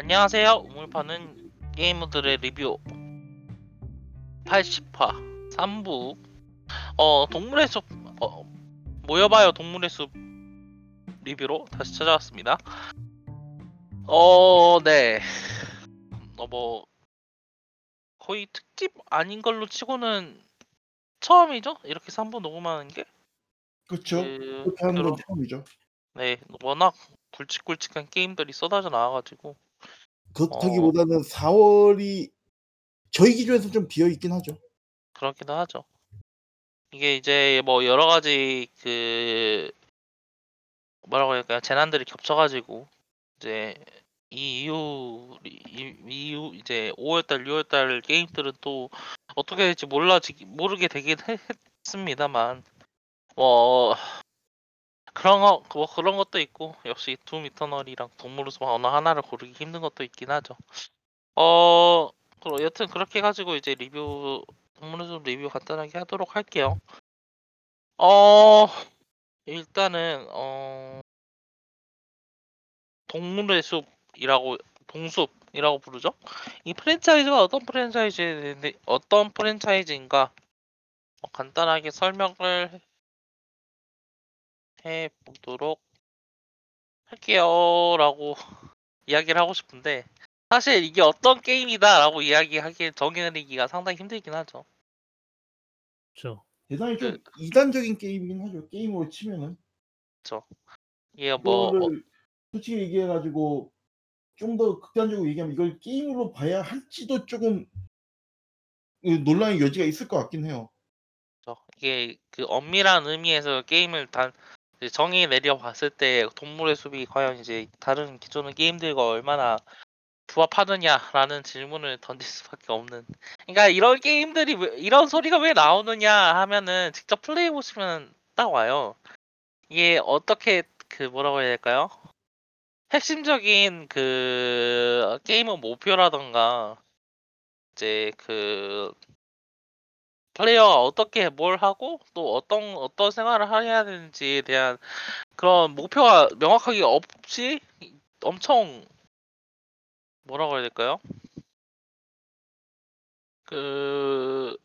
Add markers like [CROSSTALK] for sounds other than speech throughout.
안녕하세요. 우물파는 게이머들의 리뷰 80화 3부 어 동물의 숲 어, 모여봐요 동물의 숲 리뷰로 다시 찾아왔습니다. 어, 네. 어, 뭐 거의 특집 아닌 걸로 치고는 처음이죠? 이렇게 3부 녹음하는 게? 그렇죠. 그, 그렇게 하는 건 처음이죠. 네, 워낙 굵직굵직한 게임들이 쏟아져 나와가지고 그렇다기보다는 4월이 저희 기준에서 좀 비어 있긴 하죠. 그렇기도 하죠. 이게 이제 뭐 여러 가지 그 뭐라고 될까요? 재난들이 겹쳐가지고 이제 이 이후 이, 이 이후 이제 5월달, 6월달 게임들은 또 어떻게 될지 몰라지 모르게 되긴 했, 했습니다만 뭐 그런 거 뭐 그런 것도 있고 역시 둠 이터널이랑 동물의 숲 어느 하나를 고르기 힘든 것도 있긴 하죠. 어 그럼 여튼 그렇게 해가지고 이제 리뷰 동물의 숲 리뷰 간단하게 하도록 할게요. 어 일단은 어 동물의 숲이라고 동숲이라고 부르죠. 이 프랜차이즈가 어떤 프랜차이즈인데 어떤 프랜차이즈인가 어, 간단하게 설명을 해 보도록 할게요 라고 [LAUGHS] 이야기를 하고 싶은데 사실 이게 어떤 게임이다라고 이야기하기 정의내리기가 상당히 힘들긴 하죠. 그렇죠. 대단히 좀 그- 이단적인 게임이긴 하죠. 게임으로 치면은 이게 뭐 어, 솔직히 얘기해 가지고 좀 더 극단적으로 얘기하면 이걸 게임으로 봐야 할지도 조금 그 논란의 여지가 있을 것 같긴 해요. 그렇죠. 이게 그 엄밀한 의미에서 게임을 단 정의 내려 봤을 때 동물의 숲이 과연 이제 다른 기존의 게임들과 얼마나 부합하느냐라는 질문을 던질 수밖에 없는. 그러니까 이런 게임들이 왜, 이런 소리가 왜 나오느냐 하면은 직접 플레이 보시면 딱 와요. 이게 어떻게 그 뭐라고 해야 될까요? 핵심적인 그 게임의 목표라던가 이제 그 플레이어가 어떻게 뭘 하고 또 어떤 어떤 생활을 해야 되는지에 대한 그런 목표가 명확하게 없이 엄청 뭐라고 해야 될까요? 그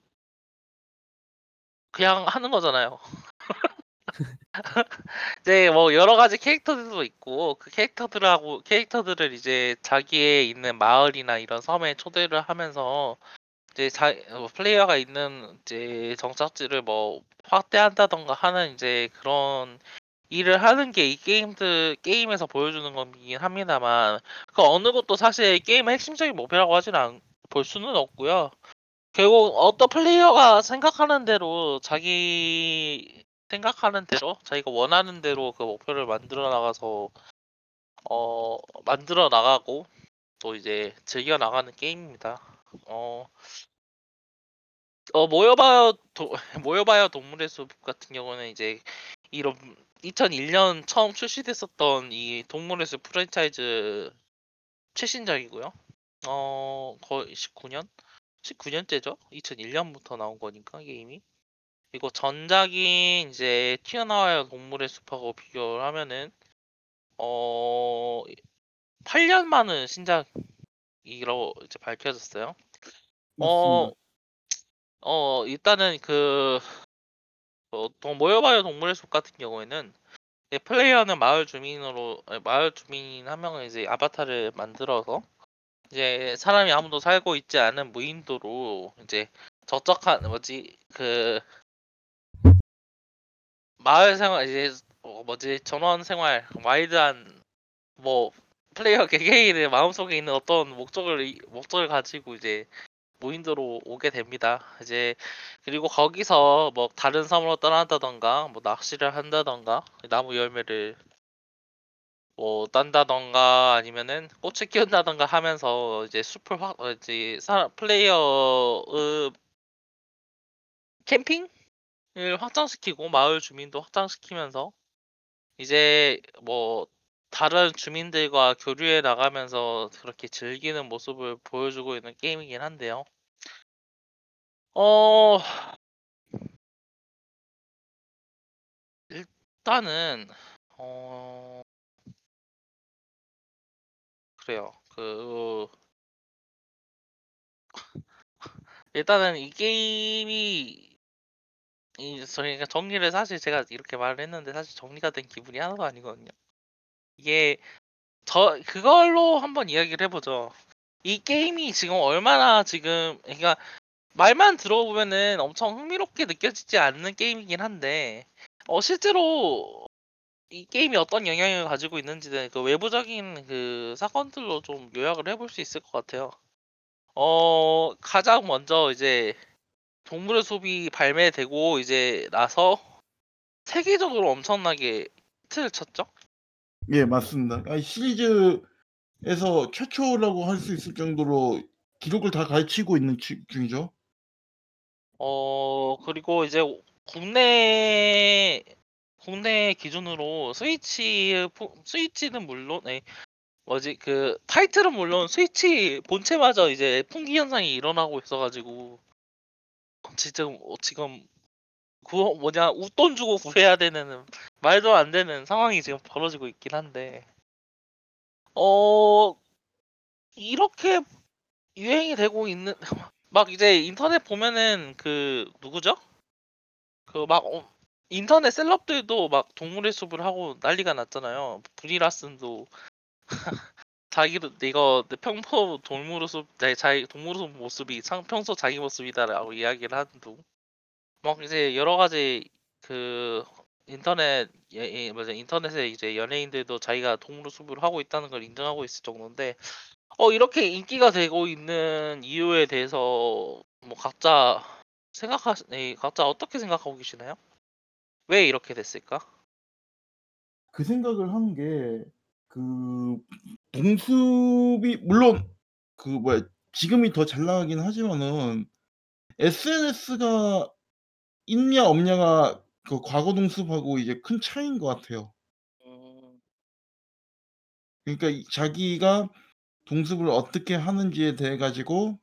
그냥 하는 거잖아요. [LAUGHS] 이제 뭐 여러 가지 캐릭터들도 있고 그 캐릭터들하고 캐릭터들을 이제 자기의 있는 마을이나 이런 섬에 초대를 하면서 이제 자 어, 플레이어가 있는 이제 정착지를 뭐 확대한다던가 하는 이제 그런 일을 하는 게 이 게임들 게임에서 보여주는 거긴 합니다만 그 어느 것도 사실 게임의 핵심적인 목표라고 하지는 않, 볼 수는 없고요. 결국 어떤 플레이어가 생각하는 대로 자기 생각하는 대로 자기가 원하는 대로 그 목표를 만들어 나가서 어 만들어 나가고 또 이제 즐겨 나가는 게임입니다. 어, 어 모여봐요 도, [LAUGHS] 모여봐요 동물의 숲 같은 경우는 이제 이런 2001년 처음 출시됐었던 이 동물의 숲 프랜차이즈 최신작이고요. 어 거의 19년 19년째죠. 2001년부터 나온 거니까 게임이. 그리고 전작인 이제 튀어나와요 동물의 숲하고 비교를 하면은 어 8년 만은 신작 이라고 이제 밝혀졌어요. 어. 어 일단은 그 어, 동- 모여봐요 동물의 숲 같은 경우에는 이제 플레이어는 마을 주민으로 마을 주민 한 명을 이제 아바타를 만들어서 이제 사람이 아무도 살고 있지 않은 무인도로 이제 적적한 뭐지 그 마을 생활 이제 어, 뭐지 전원 생활 와일드한 뭐 플레이어 개개인의 마음속에 있는 어떤 목적을 이- 목적을 가지고 이제 무인도로 오게 됩니다. 이제 그리고 거기서 뭐 다른 섬으로 떠난다던가 뭐 낚시를 한다던가 나무 열매를 뭐 딴다던가 아니면은 꽃을 키운다던가 하면서 이제 숲을 확 어, 이제 사 플레이어의 캠핑을 확장시키고 마을 주민도 확장시키면서 이제 뭐 다른 주민들과 교류해 나가면서 그렇게 즐기는 모습을 보여주고 있는 게임이긴 한데요. 어 일단은 어 그래요. 그 일단은 이 게임이 이 저희가 정리를 사실 제가 이렇게 말을 했는데 사실 정리가 된 기분이 하나도 아니거든요. 이게 저 그걸로 한번 이야기를 해보죠. 이 게임이 지금 얼마나 지금 그러니까 말만 들어보면은 엄청 흥미롭게 느껴지지 않는 게임이긴 한데 어 실제로 이 게임이 어떤 영향을 가지고 있는지는 그 외부적인 그 사건들로 좀 요약을 해볼 수 있을 것 같아요. 어 가장 먼저 이제 동물의 숲이 발매되고 이제 나서 세계적으로 엄청나게 히트를 쳤죠. 예 맞습니다. 아이 시리즈에서 최초라고 할 수 있을 정도로 기록을 다 갈치고 있는 치 중이죠. 어 그리고 이제 국내 국내 기준으로 스위치 포 스위치는 물론 예 뭐지 그 타이틀은 물론 스위치 본체마저 이제 품귀 현상이 일어나고 있어 가지고 지금 어 지금 그 뭐냐 웃돈 주고 구해야 되는 말도 안 되는 상황이 지금 벌어지고 있긴 한데 어 이렇게 유행이 되고 있는 [LAUGHS] 막 이제 인터넷 보면은 그 누구죠? 그막어 인터넷 셀럽들도 막 동물의 숲을 하고 난리가 났잖아요. 브리라슨도 [LAUGHS] 자기도 이거 평소 동물의 숲네 자기 동물의 숲 모습이 상 평소 자기 모습이다라고 이야기를 하는 둥. 막 이제 여러 가지 그 인터넷 예, 예 맞아 인터넷에 이제 연예인들도 자기가 동물의 숲을 하고 있다는 걸 인정하고 있을 정도인데 어 이렇게 인기가 되고 있는 이유에 대해서 뭐 각자 생각하 네 각자 어떻게 생각하고 계시나요? 왜 이렇게 됐을까? 그 생각을 한 게 그 동숲이 물론 그 뭐야 지금이 더 잘 나가긴 하지만은 SNS가 있냐 없냐가 그 과거 동숲하고 이제 큰 차이인 것 같아요. 음. 그러니까 이 자기가 동숲을 어떻게 하는지에 대해 가지고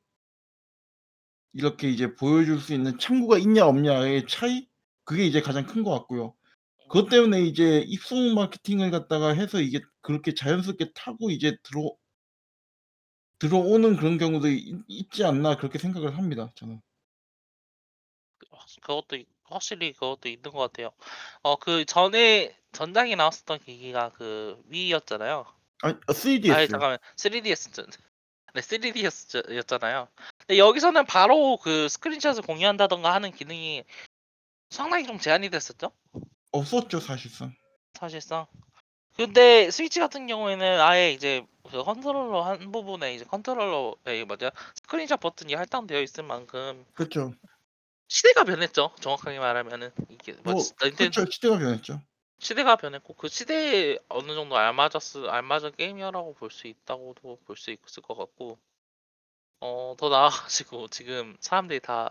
이렇게 이제 보여줄 수 있는 창구가 있냐 없냐의 차이? 그게 이제 가장 큰 것 같고요. 그것 때문에 이제 입소문 마케팅을 갖다가 해서 이게 그렇게 자연스럽게 타고 이제 들어 들어오는 그런 경우도 있 있지 않나 그렇게 생각을 합니다 저는. 어 그것도 있 확실히 그것도 있는 것 같아요. 어 그 전에 전작이 나왔었던 기기가 그 위이였잖아요. 아니 아 아이 3DS. 잠깐만 3DS 전네 3DS 였잖아요. 근데 여기서는 바로 그 스크린샷을 공유한다든가 하는 기능이 상당히 좀 제한이 됐었죠? 없었죠 사실상. 사실상. 근데 스위치 같은 경우에는 아예 이제 그 컨트롤러 한 부분에 이제 컨트롤러에 뭐냐 스크린샷 버튼이 할당되어 있을 만큼 그쵸. 시대가 변했죠. 정확하게 말하면은 이게 뭐 뭐 닌텐 그쵸. 시대가 변했죠. 시대가 변했고 그 시대에 어느 정도 알맞았을 알맞은 게임이라고 볼 수 있다고도 볼 수 있을 것 같고 어 더 나아 가지고 [LAUGHS] 지금 사람들이 다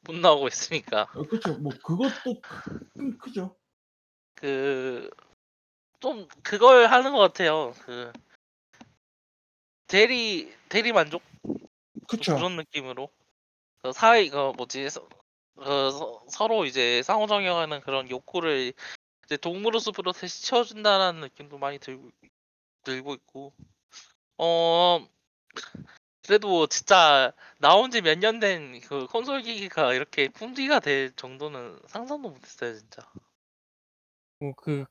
못 나오고 있으니까 어 그쵸. 뭐 그것도 크 크죠. 그 좀 그걸 하는 것 같아요. 그 대리 대리 만족? 좀 그쵸. 그런 느낌으로 그 사회 그 뭐지 서그서 서로 이제 상호작용하는 그런 욕구를 이제 동물의 숲으로 다시 채워준다라는 느낌도 많이 들고 들고 있고 어 그래도 진짜 나온 지 몇 년 된 그 콘솔 기기가 이렇게 품귀가 될 정도는 상상도 못 했어요 진짜. 어 그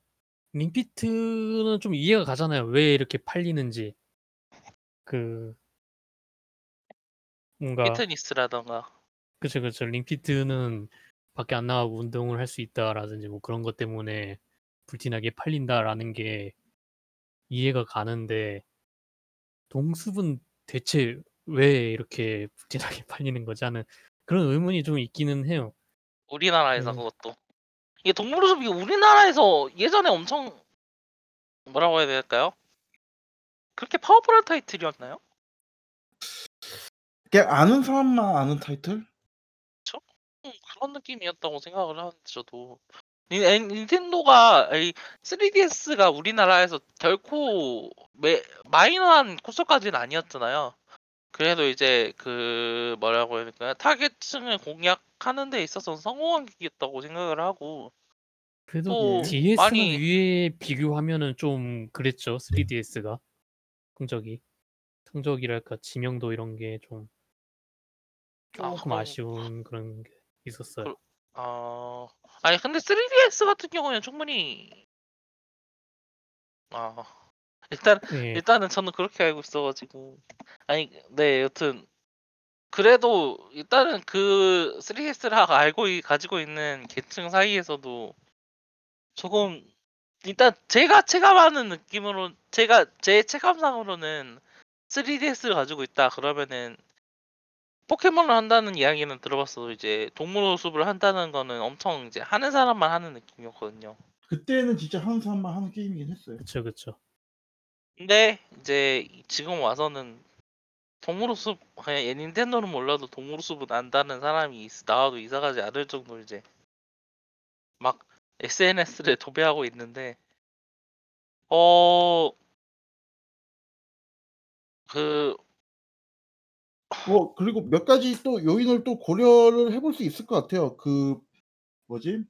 링피트는 좀 이해가 가잖아요. 왜 이렇게 팔리는지. 그 뭔가 피트니스라든가. 그쵸, 그쵸. 링피트는 밖에 안 나가고 운동을 할 수 있다라든지 뭐 그런 것 때문에 불티나게 팔린다라는 게 이해가 가는데 동숲은 대체 왜 이렇게 불티나게 [LAUGHS] 팔리는 거지 하는 그런 의문이 좀 있기는 해요. 우리나라에서 그 그것도. 이게 동물의 숲이 우리나라에서 예전에 엄청 뭐라고 해야 될까요? 그렇게 파워풀한 타이틀이었나요? 그냥 아는 사람만 아는 타이틀? 그쵸? 음 그런 느낌이었다고 생각을 하는데 저도. 닌 엔 닌텐도가 이 3DS가 우리나라에서 결코 매 마이너한 콘솔까지는 아니었잖아요. 그래도 이제 그 뭐라고 해야 될까요? 타겟층을 공략하는 데 있어서는 성공한 기기였다고 생각을 하고 그래도 또 DS는 많이 위에 비교하면은 좀 그랬죠. 3DS가 성적이. 성적이랄까 지명도 이런 게좀 아, 조금 그럼- 아쉬운 그런 게 있었어요. 그- 어 아니 근데 3DS 같은 경우는 충분히 아 일단 예. 일단은 저는 그렇게 알고 있어가지고 아니 네 여튼 그래도 일단은 그 3DS를 알고 이- 가지고 있는 계층 사이에서도 조금 일단 제가 체감하는 느낌으로 제가 제 체감상으로는 3DS를 가지고 있다 그러면은 포켓몬을 한다는 이야기는 들어봤어도 이제 동물호수를 한다는 거는 엄청 이제 하는 사람만 하는 느낌이었거든요. 그때는 진짜 하는 사람만 하는 게임이긴 했어요. 그쵸 그쵸. 근데 이제 지금 와서는 동물호수 그냥 얘 닌텐도는 몰라도 동물호수는 안다는 사람이 있- 나와도 이상하지 않을 정도로 이제 막 SNS를 도배하고 있는데 어 그, 뭐 그리고 몇 가지 또 요인을 또 고려를 해 볼 수 있을 것 같아요. 그 뭐지?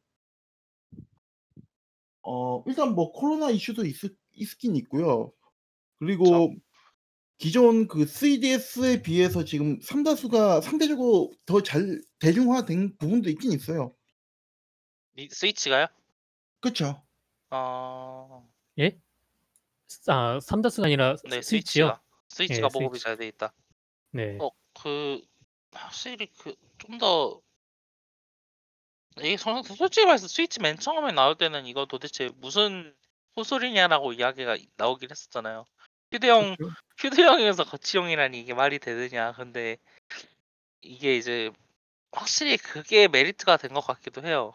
어 일단 뭐 코로나 이슈도 있, 있긴 있고요. 그리고 기존 그 3DS에 비해서 지금 삼다수가 상대적으로 더 잘 대중화된 부분도 있긴 있어요. 이- 스위치가요? 그쵸? 어, 예? 아 삼다스가 아니라 네, 스위치요. 스위치가 스위치가 예, 보급이 스위치. 잘 돼 있다. 네. 어, 그 확실히 그좀더 이게 저- 솔직히 말해서 스위치 맨 처음에 나올 때는 이거 도대체 무슨 소설이냐라고 이야기가 나오긴 했었잖아요. 휴대용 그쵸? [LAUGHS] 휴대용에서 거치용이라니 이게 말이 되느냐. 근데 이게 이제 확실히 그게 메리트가 된 것 같기도 해요.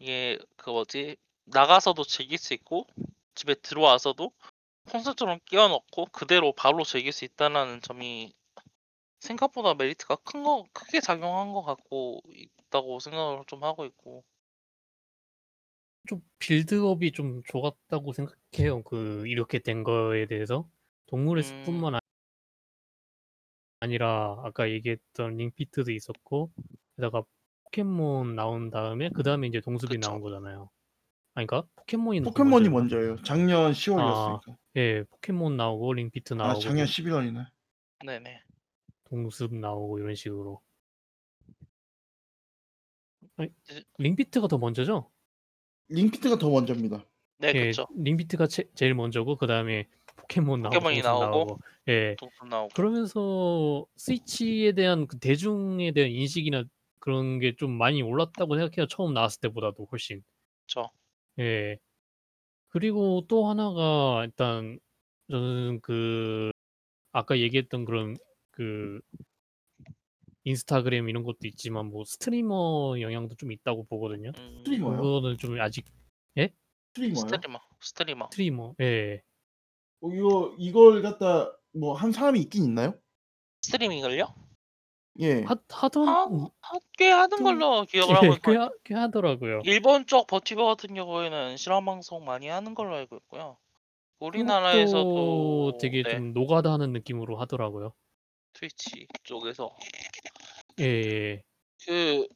이게 그 뭐지 나가서도 즐길 수 있고 집에 들어와서도 콘솔처럼 끼워 넣고 그대로 바로 즐길 수 있다는 점이 생각보다 메리트가 큰 거 크게 작용한 것 같고 있다고 생각을 좀 하고 있고 좀 빌드업이 좀 좋았다고 생각해요. 그 이렇게 된 거에 대해서 동물의 음. 숲뿐만 아- 아니라 아까 얘기했던 링피트도 있었고 게다가 포켓몬 나온 다음에 그 다음에 이제 동숲이 그쵸. 나온 거잖아요. 아니 그러니까 포켓몬이 더 포켓몬이? 먼저예요. 작년 10월이었으니까. 예, 포켓몬 나오고 링피트 아, 나오고 작년 11월이네. 네네 동숲 나오고 이런 식으로. 아니, 이제- 링피트가 더 먼저죠? 링피트가 더 먼저입니다. 네 예, 그쵸 링피트가 제, 제일 먼저고 그 다음에 포켓몬 나오고 포켓몬이 동숲 나오고, 나오고. 예. 동품 나오고 그러면서 스위치에 대한 그 대중에 대한 인식이나 그런 게 좀 많이 올랐다고 생각해요. 처음 나왔을 때보다도 훨씬. 그쵸 예. 그리고 또 하나가 일단 저는 그 아까 얘기했던 그런 그 인스타그램 이런 것도 있지만 뭐 스트리머 영향도 좀 있다고 보거든요. 음, 스트리머요? 그거는 좀 아직 스트리머요? 스트리머 스트리머 스트리머. 예. 어, 이거 이걸 갖다 뭐 한 사람이 있긴 있나요? 스트리밍을요? 예. 하, 하던 하, 하, 꽤 하는 좀- 걸로 기억을 예, 하고 꽤, 있거든요 하, 꽤 하더라고요. 일본 쪽 버튜버 같은 경우에는 실험 방송 많이 하는 걸로 알고 있고요. 우리나라에서도 한국도 되게 네, 좀 노가다 하는 느낌으로 하더라고요. 트위치 쪽에서 예, 예. 그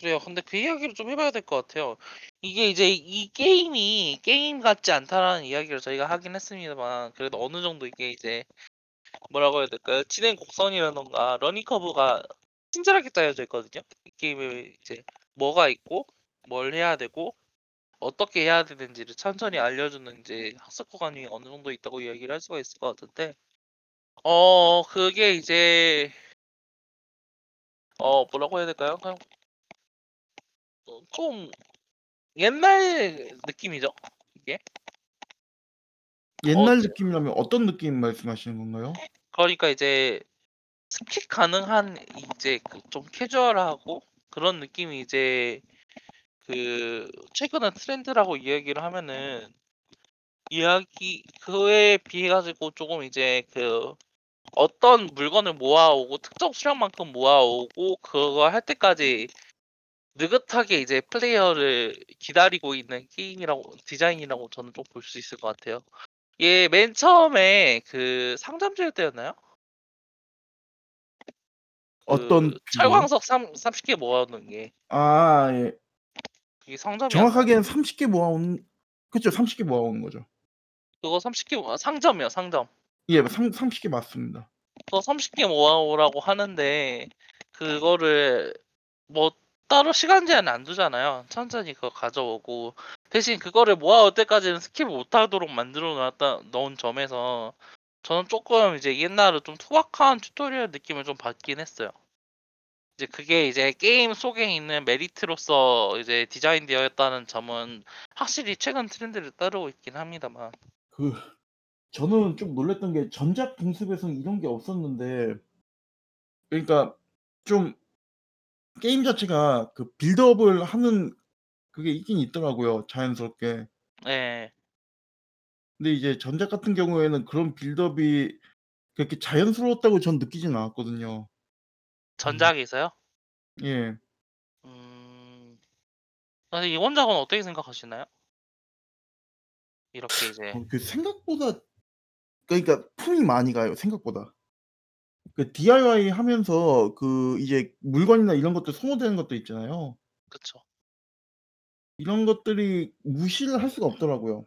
그래요. 근데 그 이야기를 좀 해봐야 될 것 같아요. 이게 이제 이 게임이 게임 같지 않다라는 이야기를 저희가 하긴 했습니다만 그래도 어느 정도 이게 이제 뭐라고 해야 될까요? 진행 곡선이라던가 learning curve가 친절하게 짜여져 있거든요. 이 게임에 이제 뭐가 있고 뭘 해야 되고 어떻게 해야 되는지를 천천히 알려주는 이제 학습 구간이 어느 정도 있다고 이야기를 할 수가 있을 것 같은데 어 그게 이제 어 뭐라고 해야 될까요? 그냥 어, 좀 옛날 느낌이죠. 이게 옛날 어, 느낌이라면 어떤 느낌 말씀하시는 건가요? 그러니까 이제 skip 가능한 이제 그좀 캐주얼하고 그런 느낌이 이제 그 최근의 트렌드라고 이야기를 하면은 이야기 그에 비해 가지고 조금 이제 그 어떤 물건을 모아오고 특정 수량만큼 모아오고 그거 할 때까지 느긋하게 이제 플레이어를 기다리고 있는 게임이라고 디자인이라고 저는 좀 볼 수 있을 것 같아요. 얘맨 처음에 그 상점지을 때였나요? 어떤 그? 철광석 3, 30개 모아놓은 게 아, 예. 그게 상점이었나? 정확하게는 30개 모아온 그쵸 30개 모아온 거죠. 그거 30개 모아 상점이요 상점. 예, 3 30개 맞습니다. 또 30개 모아오라고 하는데 그거를 뭐 따로 시간 제한 안 두잖아요. 천천히 그거 가져오고 대신 그거를 모아올 때까지는 skip을 못하도록 만들어 놨다 넣은 점에서 저는 조금 이제 옛날에 좀 투박한 tutorial 느낌을 좀 받긴 했어요. 이제 그게 이제 게임 속에 있는 메리트로서 이제 디자인되었다는 점은 확실히 최근 트렌드를 따르고 있긴 합니다만. 그 저는 좀 놀랐던 게 전작 동숲에서는 이런 게 없었는데 그러니까 좀 게임 자체가 그 빌드업을 하는 그게 있긴 있더라고요, 자연스럽게. 예. 근데 이제 전작 같은 경우에는 그런 빌드업이 그렇게 자연스러웠다고 전 느끼진 않았거든요. 전작에서요? 예. 음. 아니 이 원작은 어떻게 생각하시나요? 이렇게 이제 어 그 생각보다 그러니까 품이 많이 가요, 생각보다. 그 DIY 하면서 그 이제 물건이나 이런 것들 소모되는 것도 있잖아요. 그쵸. 이런 것들이 무시를 할 수가 없더라고요.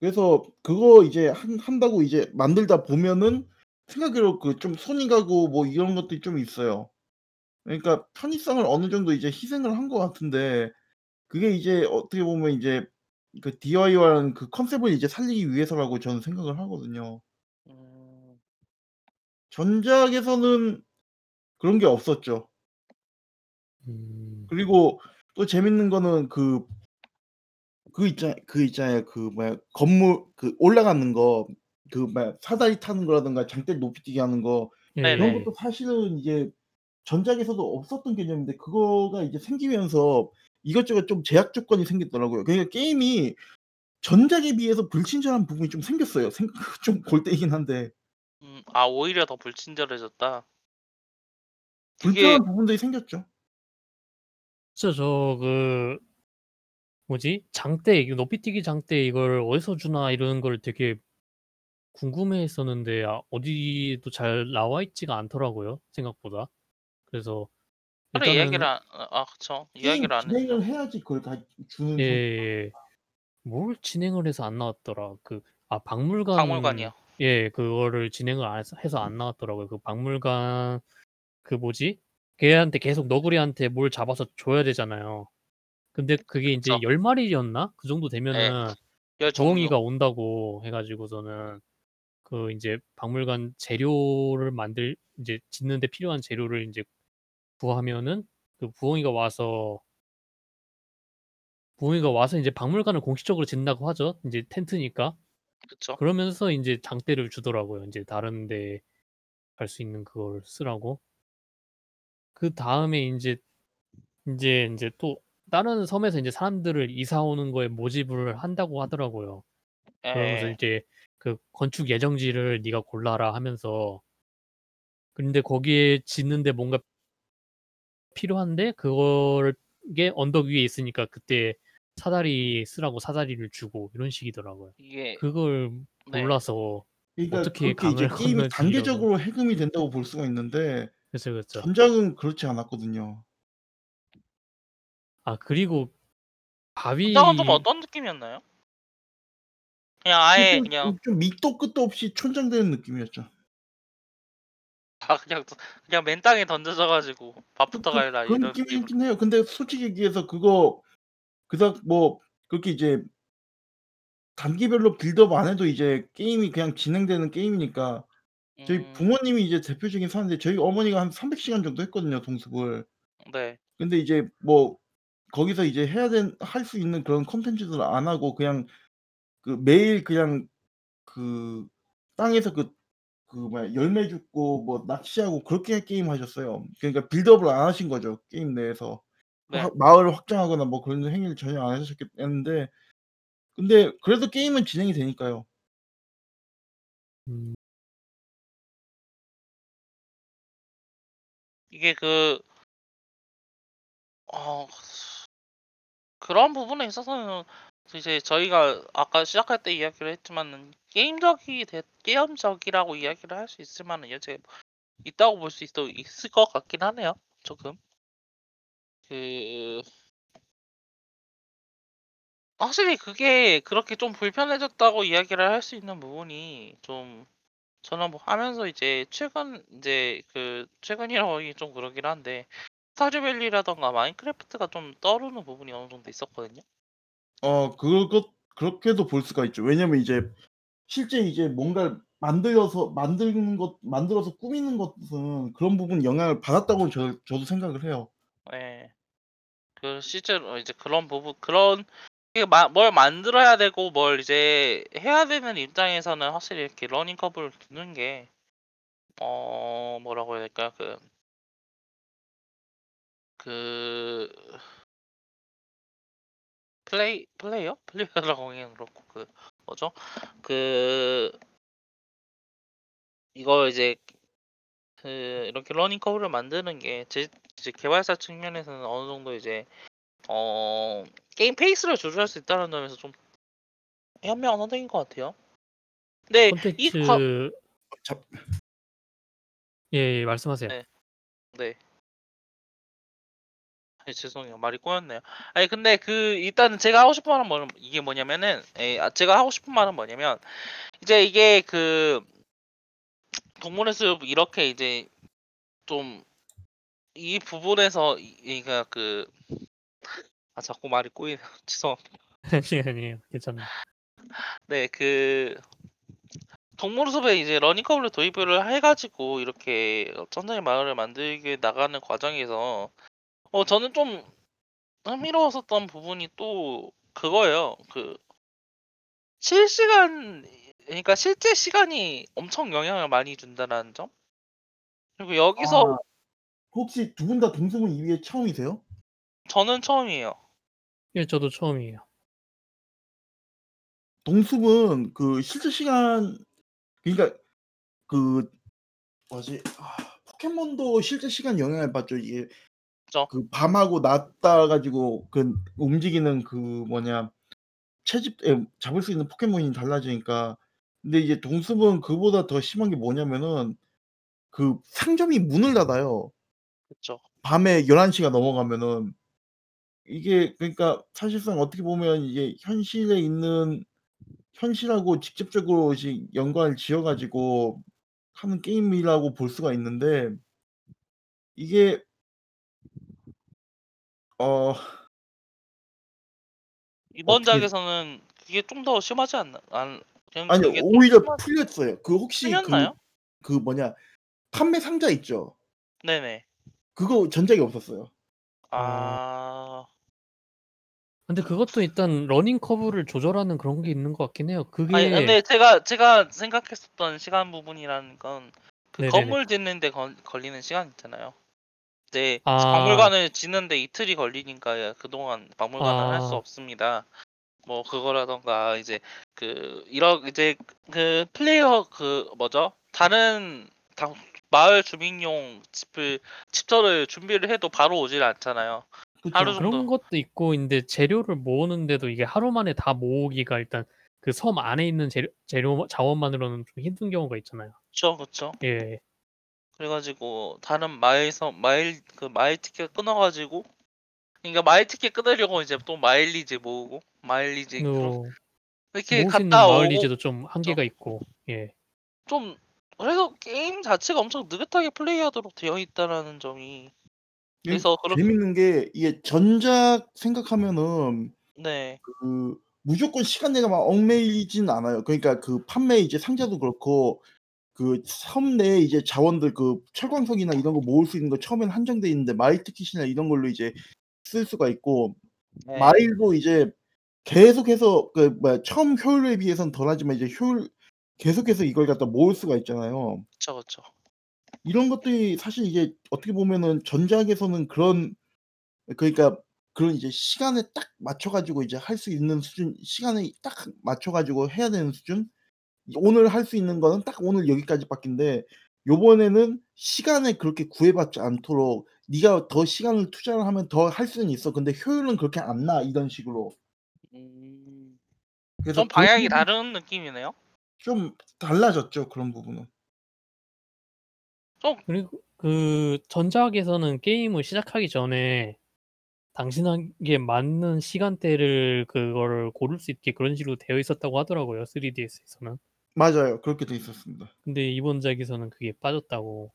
그래서 그거 이제 한 한다고 이제 만들다 보면은 생각외로 그 좀 손이 가고 뭐 이런 것들이 좀 있어요. 그러니까 편의성을 어느 정도 이제 희생을 한 것 같은데 그게 이제 어떻게 보면 이제 그 DIY라는 그 컨셉을 이제 살리기 위해서라고 저는 생각을 하거든요. 음. 전작에서는 그런 게 없었죠. 음. 그리고 또 재밌는 거는 그 그 있잖 그 있잖아요. 그 뭐야 건물 그 올라가는 거 그 뭐야 사다리 타는 거라든가 장대 높이 뛰기 하는 거 예. 그런 네네. 것도 사실은 이제 전작에서도 없었던 개념인데 그거가 이제 생기면서 이것저것 좀 제약 조건이 생겼더라고요. 그러니까 게임이 전작에 비해서 불친절한 부분이 좀 생겼어요. 생 [LAUGHS] 좀 골 때리긴 한데. 음. 아 오히려 더 불친절해졌다. 그게 불편한 부분들이 생겼죠. 진짜 저그 뭐지? 장대 이거 높이뛰기 장대 이걸 어디서 주나 이런 걸 되게 궁금해했었는데 아 어디도 잘 나와 있지가 않더라고요, 생각보다. 그래서 따로 이야기를 일단은 안 아 그쵸. 게임 이야기를 안 진행을 했죠. 해야지 그걸 다 주는 성 예예예. 뭘 진행을 해서 안 나왔더라. 그 아 박물관 박물관이요. 예 그거를 진행을 안 해서 해서 안 나왔더라고요. 그 박물관 그 뭐지? 걔한테 계속 너구리한테 뭘 잡아서 줘야 되잖아요. 근데 그게 인제 그쵸. 10 마리였나? 그 정도 예. 되면은 열 종류. 부엉이가 온다고 해 가지고서는 그 인제 박물관 재료를 만들 인제 짓는 데 필요한 재료를 인제 구하면은 그 부엉이가 와서 부엉이가 와서 인제 박물관을 공식적으로 짓는다고 하죠, 인제 텐트니까. 그쵸. 그러면서 인제 장대를 주더라고요. 인제 다른 데 갈 수 있는 그걸 쓰라고. 그다음에 인제 인제 인제 또 다른 섬에서 인제 사람들을 이사 오는 거에 모집을 한다고 하더라고요. 그러면서 예. 이제 그 "건축 예정지를 네가 골라라." 하면서 근데 거기에 짓는데 뭔가 필요한데 그거를 게 언덕 위에 있으니까 그때 사다리 쓰라고 사다리를 주고 이런 식이더라고요. 이게 그걸 네. 몰라서 그러니까 어떻게 그렇게 이제 강을 게임이 단계적으로 해금이 된다고 볼 수가 있는데 그쵸, 그쵸. 전작은 그렇지 않았거든요. 아 그리고 바위 어떤 느낌이었나요? 그냥 그 아예 좀 그냥 좀좀 밑도 끝도 없이 촌장되는 느낌이었죠. 아 그냥 또 그냥 맨 땅에 던져져 가지고 그 밥부터 그 갈라 그런 이런 느낌으로 느낌이긴 해요. 근데 솔직히 얘기해서 그거 그닥 뭐 그렇게 이제 단계별로 빌드업 안 해도 이제 게임이 그냥 진행되는 게임이니까 저희 음. 부모님이 이제 대표적인 사례인데 저희 어머니가 한 300 시간 정도 했거든요, 동숲을. 네. 근데 이제 뭐 거기서 이제 해야 된 할 수 있는 그런 콘텐츠들을 안 하고 그냥 그 매일 그냥 그 땅에서 그 그 뭐야 열매 줍고 뭐 낚시하고 그렇게 게임 하셨어요. 그러니까 build-up을 안 하신 거죠, 게임 내에서. 그 네. 하 마을을 확장하거나 뭐 그런 행위를 전혀 안 하셨기 했는데 근데 그래도 게임은 진행이 되니까요. 음. 이게 그 어 그런 부분에 있어서는 이제 저희가 아까 시작할 때 이야기를 했지만은 게임적이 되 게임적이라고 이야기를 할 수 있을 만한 여지가 있다고 볼 수 있어 있을 것 같긴 하네요, 조금. 그 확실히 그게 그렇게 좀 불편해졌다고 이야기를 할 수 있는 부분이 좀 저는 뭐 하면서 이제 최근 이제 그 최근이라고 하기 좀 그러긴 한데 스타듀밸리라던가 마인크래프트가 좀 떠오르는 부분이 어느 정도 있었거든요. 어 그것 그렇게도 볼 수가 있죠. 왜냐면 이제 실제 이제 뭔가를 만들어서 만드는 것 만들어서 꾸미는 것은 그런 부분 영향을 받았다고 저 저도 생각을 해요. 예. 그 실제로 이제 그런 부분 그런 뭘 만들어야 되고 뭘 이제 해야 되는 입장에서는 확실히 이렇게 learning curve를 두는 게 어 뭐라고 해야 될까 그 그 플레이 플레이어 [LAUGHS] 플레이어라고 하기는 그렇고 그 뭐죠 그 이거 이제 그 이렇게 learning curve를 만드는 게 제, 개발사 측면에서는 어느 정도 이제 어 게임 페이스를 조절할 수 있다는 점에서 좀 현명한 선택인 것 같아요. 이 콘텐츠 과... 자, 예, 예 말씀하세요. 네. 네. 아니, 죄송해요 말이 꼬였네요. 아니 근데 그 일단은 제가 하고 싶은 말은 뭐 이게 뭐냐면은 예, 아, 제가 하고 싶은 말은 뭐냐면 이제 이게 그 동물의 숲 이렇게 이제 좀 이 부분에서 이- 그러니까 그 아 자꾸 말이 꼬이네요. [LAUGHS] 죄송합니다. [LAUGHS] 아니 아니에요. 괜찮아요. 네, 그 동물숲에 이제 러닝커브를 도입을 해가지고 이렇게 천장의 마을을 만들게 나가는 과정에서 어 저는 좀 흥미로웠었던 부분이 또 그거예요. 그 실시간 그러니까 실제 시간이 엄청 영향을 많이 준다는 점. 그리고 여기서 아, 혹시 두 분 다 동수문 2위에 처음이세요? 저는 처음이에요. 예, 저도 처음이에요. 동숲은 그 실제 시간 그러니까 그 뭐지 아, 포켓몬도 실제 시간 영향을 받죠. 이게 그죠. 그 밤하고 낮 따라 가지고 그 움직이는 그 뭐냐 채집 에, 잡을 수 있는 포켓몬이 달라지니까. 근데 이제 동숲은 그보다 더 심한 게 뭐냐면은 그 상점이 문을 닫아요. 그렇죠. 밤에 11 시가 넘어가면은 이게 그러니까 사실상 어떻게 보면 이게 현실에 있는 현실하고 직접적으로 지 연관을 지어 가지고 하는 게임이라고 볼 수가 있는데 이게 어 이번 어떻게 작에서는 그게 좀 더 심하지 않나? 안 그냥 아니요. 그게 좀 오히려 심하... 풀렸어요. 그 혹시 그 풀렸나요? 그 뭐냐 판매 상자 있죠? 네네. 그거 전작에 없었어요. 아 근데 그것도 일단 learning curve를 조절하는 그런 게 있는 것 같긴 해요. 그게 아니 근데 제가 제가 생각했었던 시간 부분이라는 건 그 네네네. 건물 짓는데 걸, 걸리는 시간 있잖아요. 이제 아. 박물관을 짓는데 이틀이 걸리니까 그동안 박물관을 할수 아. 없습니다. 뭐 그거라던가 이제 그 이런 이제 그 플레이어 그 뭐죠? 다른 당, 마을 주민용 집을 집터를 준비를 해도 바로 오질 않잖아요. 하루 그쵸. 정도. 그런 것도 있고 근데 재료를 모으는데도 이게 하루 만에 다 모으기가 일단 그 섬 안에 있는 재료, 재료 자원만으로는 좀 힘든 경우가 있잖아요. 그쵸 그쵸. 예. 그래가지고 다른 마일서 마일 그 마일 티켓 끊어가지고 그러니까 마일 티켓 끊으려고 이제 또 마일리지 모으고 마일리지 그런 또 이렇게 갔다 오고 마을리지도 좀 한계가 있고 예. 좀 그래서 게임 자체가 엄청 느긋하게 플레이하도록 되어 있다라는 점이 그래서 그렇게 재밌는 게 이게 전작 생각하면은 네 그 무조건 시간 내가 막 얽매이진 않아요. 그러니까 그 판매 이제 상자도 그렇고 그 섬 내에 이제 자원들 그 철광석이나 이런 거 모을 수 있는 거 처음에는 한정돼 있는데 마일 티켓이나 이런 걸로 이제 쓸 수가 있고 네. 마일도 이제 계속해서 그 뭐야 처음 효율에 비해서는 덜하지만 이제 효율 계속해서 이걸 갖다 모을 수가 있잖아요. 그쵸 그쵸. 이런 것들이 사실 이게 어떻게 보면은 전작에서는 그런 그러니까 그런 이제 시간에 딱 맞춰 가지고 이제 할 수 있는 수준 시간에 딱 맞춰 가지고 해야 되는 수준 오늘 할 수 있는 거는 딱 오늘 여기까지밖인데 요번에는 시간을 그렇게 구애받지 않도록 네가 더 시간을 투자를 하면 더 할 수는 있어. 근데 효율은 그렇게 안 나. 이런 식으로. 음, 그래서 좀 방향이 다른 느낌이네요. 좀 달라졌죠, 그런 부분은. 좀 그리고 그 전작에서는 게임을 시작하기 전에 당신에게 맞는 시간대를 그거를 고를 수 있게 그런 식으로 되어 있었다고 하더라고요 3DS에서는. 맞아요. 그렇게 돼 있었습니다. 근데 이번작에서는 그게 빠졌다고.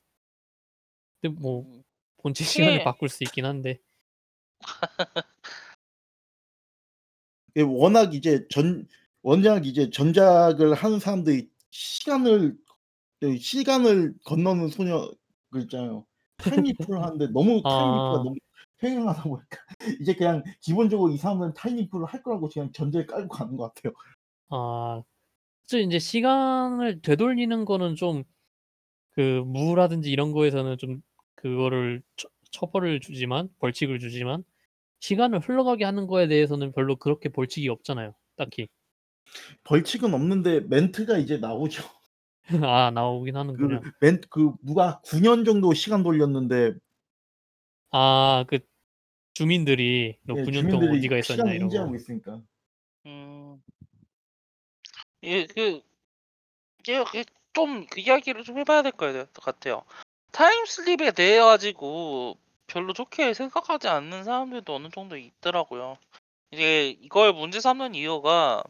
근데 뭐 음. 본체 시간을 바꿀 수 있긴 한데. [LAUGHS] 예 워낙 이제 전 원작 이제 전작을 하는 사람들이 시간을 그 시간을 건너는 소녀 그 있잖아요. time leap을 [LAUGHS] 하는데 너무 time leap이 아. 너무 횡행하다 보니까 [LAUGHS] 이제 그냥 기본적으로 이 사람들은 time leap을 할 거라고 그냥 전제를 깔고 가는 것 같아요. 아. 그쵸 인제 시간을 되돌리는 거는 좀 그 무라든지 이런 거에서는 좀 그거를 처 처벌을 주지만 벌칙을 주지만 시간을 흘러가게 하는 거에 대해서는 별로 그렇게 벌칙이 없잖아요 딱히. 벌칙은 없는데 멘트가 이제 나오죠. [LAUGHS] 아 나오긴 그 하는군요. 멘트 그 누가 9 년 정도 시간 돌렸는데 아 그 주민들이 "너 예 9 년 동안 어디 주민들이 가 있었냐." 시간을 이러고. 인지하고 있으니까. 음. 예그 예 그 좀 그 이야기를 좀 해 봐야 될 것 같아요. time slip에 대해 가지고 별로 좋게 생각하지 않는 사람들도 어느 정도 있더라고요. 이제 이걸 문제 삼는 이유가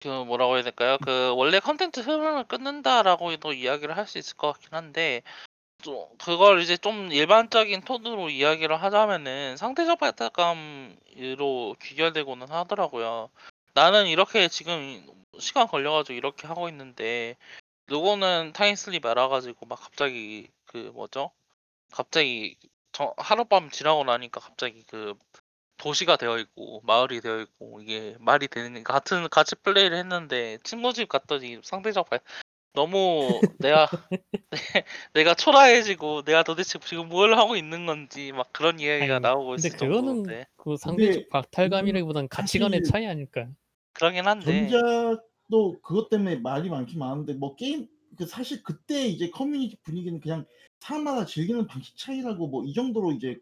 그 뭐라고 해야 될까요? 그 원래 컨텐츠 흐름을 끊는다라고도 이야기를 할 수 있을 것 같긴 한데 좀 그걸 이제 좀 일반적인 톤으로 이야기를 하자면은 상대적 박탈감으로 귀결되고는 하더라고요. 나는 이렇게 지금 시간 걸려 가지고 이렇게 하고 있는데 누구는 time slip 알아 가지고 막 갑자기 그 뭐죠? 갑자기 저 하룻밤 지나고 나니까 갑자기 그 도시가 되어 있고 마을이 되어 있고 이게 말이 되는 같은 같이 플레이를 했는데 친구 집 갔더니 상대적 발 너무 내가 내 [LAUGHS] 내가 초라해지고 내가 도대체 지금 뭘 하고 있는 건지 막 그런 이야기가 아이 나오고 근데 있을 그거는 정도인데. 그 근데 상대적 그건 박탈감이라기보다는 가치관의 사실 차이 아닐까요? 그러긴 한데. 전작도 그것 때문에 말이 많긴 많은데 뭐 게임 그 사실 그때 이제 커뮤니티 분위기는 그냥 사람마다 즐기는 방식 차이라고 뭐 이 정도로 이제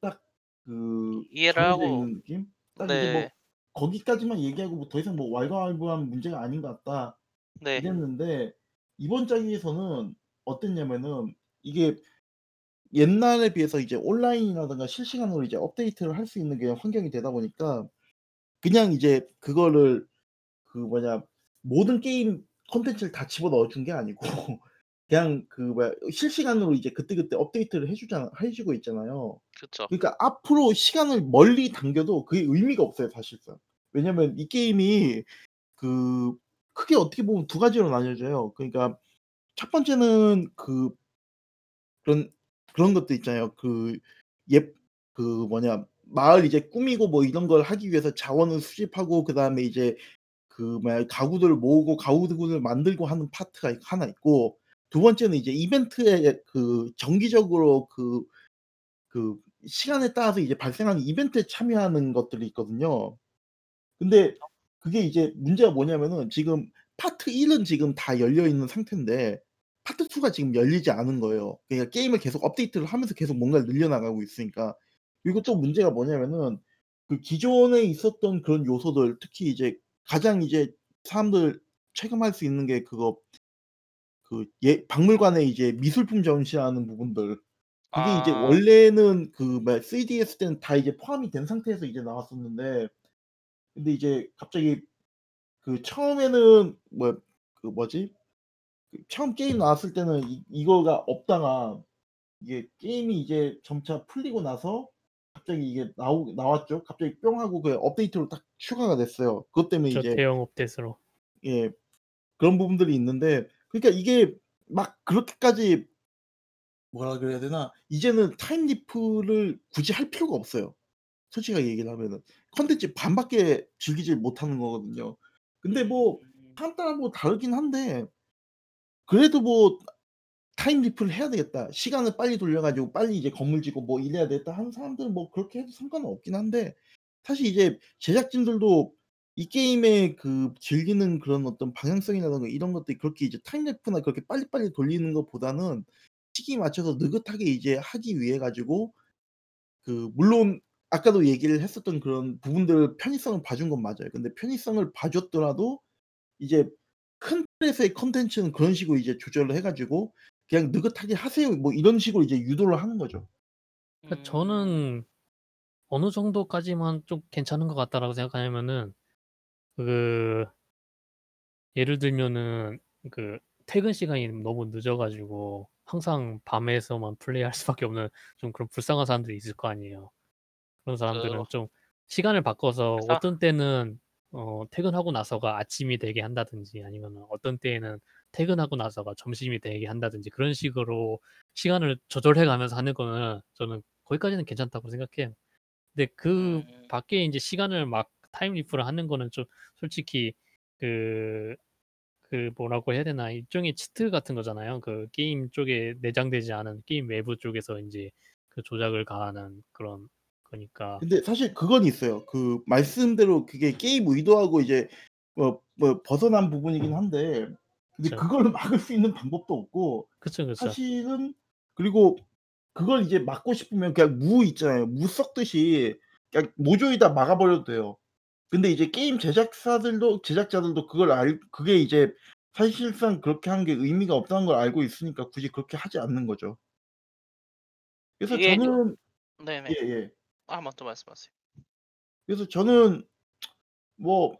딱그 이해를 하고 있는 느낌? 딱 이제 뭐 네. 거기까지만 얘기하고 뭐더 이상 뭐 왈가왈부하면 문제가 아닌 것 같다 네. 이랬는데 이번 작에서는 어땠냐면은 이게 옛날에 비해서 이제 온라인이라든가 실시간으로 이제 업데이트를 할 수 있는 그냥 환경이 되다 보니까 그냥 이제 그거를 그 뭐냐 모든 게임 콘텐츠를 다 집어 넣어 준 게 아니고 [LAUGHS] 그냥 그 뭐야 실시간으로 이제 그때그때 업데이트를 해 주잖아 해 주고 있잖아요. 그쵸. 그러니까 앞으로 시간을 멀리 당겨도 그게 의미가 없어요 사실상. 왜냐면 이 게임이 그 크게 어떻게 보면 두 가지로 나뉘어져요. 그러니까 첫 번째는 그 그런 그런 것도 있잖아요. 그 예 그 뭐냐 마을 이제 꾸미고 뭐 이런 걸 하기 위해서 자원을 수집하고 그다음에 이제 그 뭐야 가구들을 모으고 가구들을 만들고 하는 파트가 하나 있고 두 번째는 이제 이벤트에 그 정기적으로 그 그 시간에 따라서 이제 발생하는 이벤트에 참여하는 것들이 있거든요. 근데 그게 이제 문제가 뭐냐면은 지금 파트 1 은 지금 다 열려 있는 상태인데 파트 2 가 지금 열리지 않은 거예요. 그러니까 게임을 계속 업데이트를 하면서 계속 뭔가를 늘려 나가고 있으니까. 그리고 또 문제가 뭐냐면은 그 기존에 있었던 그런 요소들 특히 이제 가장 이제 사람들 체감할 수 있는 게 그거 그 예 박물관에 이제 미술품 전시하는 부분들 그게 이제 아. 원래는 그 뭐야 3DS 때는 다 이제 포함이 된 상태에서 이제 나왔었는데 근데 이제 갑자기 그 처음에는 뭐야 그 뭐지? 그 처음 게임 나왔을 때는 이 이거가 없다가 이게 게임이 이제 점차 풀리고 나서 갑자기 이게 나오 나왔죠. 갑자기 뿅 하고 그 업데이트로 딱 추가가 됐어요. 그것 때문에 저 이제 대형 업데이트로. 예. 그런 부분들이 있는데 그러니까 이게 막 그렇게까지 뭐라 그래야 되나? 이제는 time leap을 굳이 할 필요가 없어요. 솔직하게 얘기를 하면은. 콘텐츠 반밖에 즐기질 못하는 거거든요. 근데 뭐 음. 사람 따라 뭐 다르긴 한데 그래도 뭐 ' time leap을 해야 되겠다. 시간을 빨리 돌려 가지고 빨리 이제 건물 짓고 뭐 이래야 되겠다.' 하는 사람들은 뭐 그렇게 해도 상관은 없긴 한데 사실 이제 제작진들도 이 게임의 그 즐기는 그런 어떤 방향성이라든가 이런 것들이 그렇게 이제 time leap이나 그렇게 빨리빨리 돌리는 것보다는 시기에 맞춰서 느긋하게 이제 하기 위해 가지고 그 물론 아까도 얘기를 했었던 그런 부분들 편의성을 봐준 건 맞아요. 근데 편의성을 봐줬더라도 이제 큰 틀에서의 콘텐츠는 그런 식으로 이제 조절을 해 가지고 그냥 "느긋하게 하세요." 뭐 이런 식으로 이제 유도를 하는 거죠. 그러니까 음. 저는 어느 정도까지만 좀 괜찮은 것 같다라고 생각하냐면은 그 예를 들면은 그 퇴근 시간이 너무 늦어 가지고 항상 밤에서만 플레이할 수밖에 없는 좀 그런 불쌍한 사람들이 있을 거 아니에요. 그런 사람들은 그 좀 시간을 바꿔서 그래서 어떤 때는 어 퇴근하고 나서가 아침이 되게 한다든지 아니면은 어떤 때에는 퇴근하고 나서가 점심이 되게 한다든지 그런 식으로 시간을 조절해 가면서 하는 거는 저는 거기까지는 괜찮다고 생각해요. 근데 그 음. 밖에 인제 시간을 막 time leap를 하는 거는 좀 솔직히 그 그 뭐라고 해야 되나 일종의 치트 같은 거잖아요. 그 게임 쪽에 내장되지 않은 게임 외부 쪽에서 인제 그 조작을 가하는 그런 거니까. 근데 사실 그건 있어요. 그 말씀대로 그게 게임 의도하고 이제 뭐 뭐 벗어난 부분이긴 한데 근데 그쵸. 그거를 막을 수 있는 방법도 없고 그쵸, 그쵸. 사실은 그리고 그걸 이제 막고 싶으면 그냥 무 있잖아요. 무 섞듯이 그냥 모조리 다 막아 버려도 돼요. 근데 이제 게임 제작사들도 제작자들도 그걸 알 그게 이제 사실상 그렇게 하는 게 의미가 없다는 걸 알고 있으니까 굳이 그렇게 하지 않는 거죠. 그래서 이게 저는 네네. 예예. 아 먼저 말씀하세요. 그래서 저는 뭐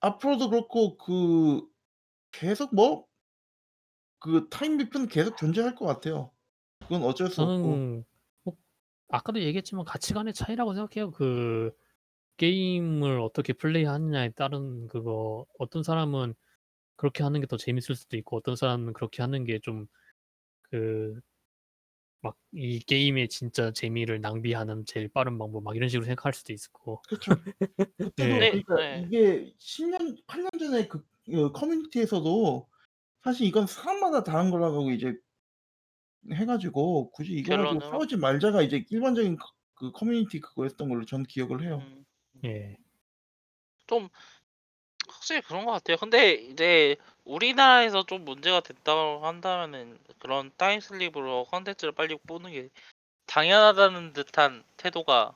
앞으로도 그렇고 그 계속 뭐 그 time leap는 계속 존재할 것 같아요. 그건 어쩔 수 없고. 저는 뭐 아까도 얘기했지만 가치관의 차이라고 생각해요. 그 게임을 어떻게 플레이하느냐에 따른 그거 어떤 사람은 그렇게 하는 게 더 재밌을 수도 있고 어떤 사람은 그렇게 하는 게 좀 그 막 이 게임의 진짜 재미를 낭비하는 제일 빠른 방법 막 이런 식으로 생각할 수도 있고. 그때도 예. 네. 그러니까 네. 이게 10년 8년 전에 그 그 커뮤니티에서도 사실 이건 사람마다 다른 거라고 이제 해 가지고 굳이 이거 가지고 결론으로 싸우지 말자가 이제 일반적인 커그 커뮤니티 그거였던 걸로 저는 기억을 해요. 음. 예. 좀 확실히 그런 것 같아요. 근데 이제 우리나라에서 좀 문제가 됐다고 한다면은 그런 time slip으로 콘텐츠를 빨리 보는 게 당연하다는 듯한 태도가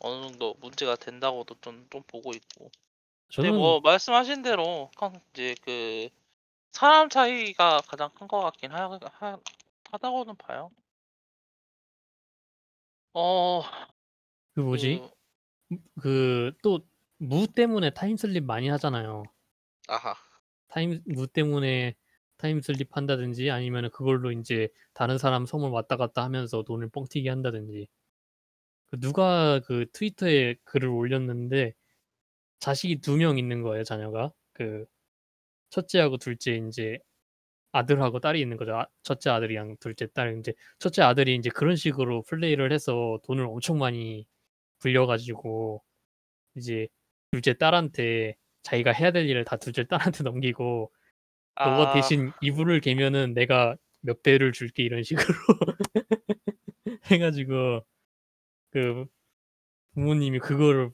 어느 정도 문제가 된다고도 좀 좀 보고 있고. 근데 저는 뭐 말씀하신 대로 컨 이제 그 사람 차이가 가장 큰 것 같긴 하 하 하다고는 봐요. 어. 그 뭐지? 그음그또 무 때문에 time slip 많이 하잖아요. 아하. 타임 무 때문에 time slip 한다든지 아니면은 그걸로 인제 다른 사람 섬을 왔다 갔다 하면서 돈을 뻥튀기 한다든지. 그 누가 그 트위터에 글을 올렸는데 자식이 2명 있는 거예요, 자녀가. 그 첫째하고 둘째 인제 아들하고 딸이 있는 거죠. 아 첫째 아들이랑 둘째 딸 인제 첫째 아들이 인제 그런 식으로 플레이를 해서 돈을 엄청 많이 불려 가지고 이제 둘째 딸한테 자기가 해야 될 일을 다 둘째 딸한테 [LAUGHS] 넘기고 "너가 아. 대신 이불을 개면은 내가 몇 배를 줄게." 이런 식으로 [LAUGHS] 해 가지고 그 부모님이 그거를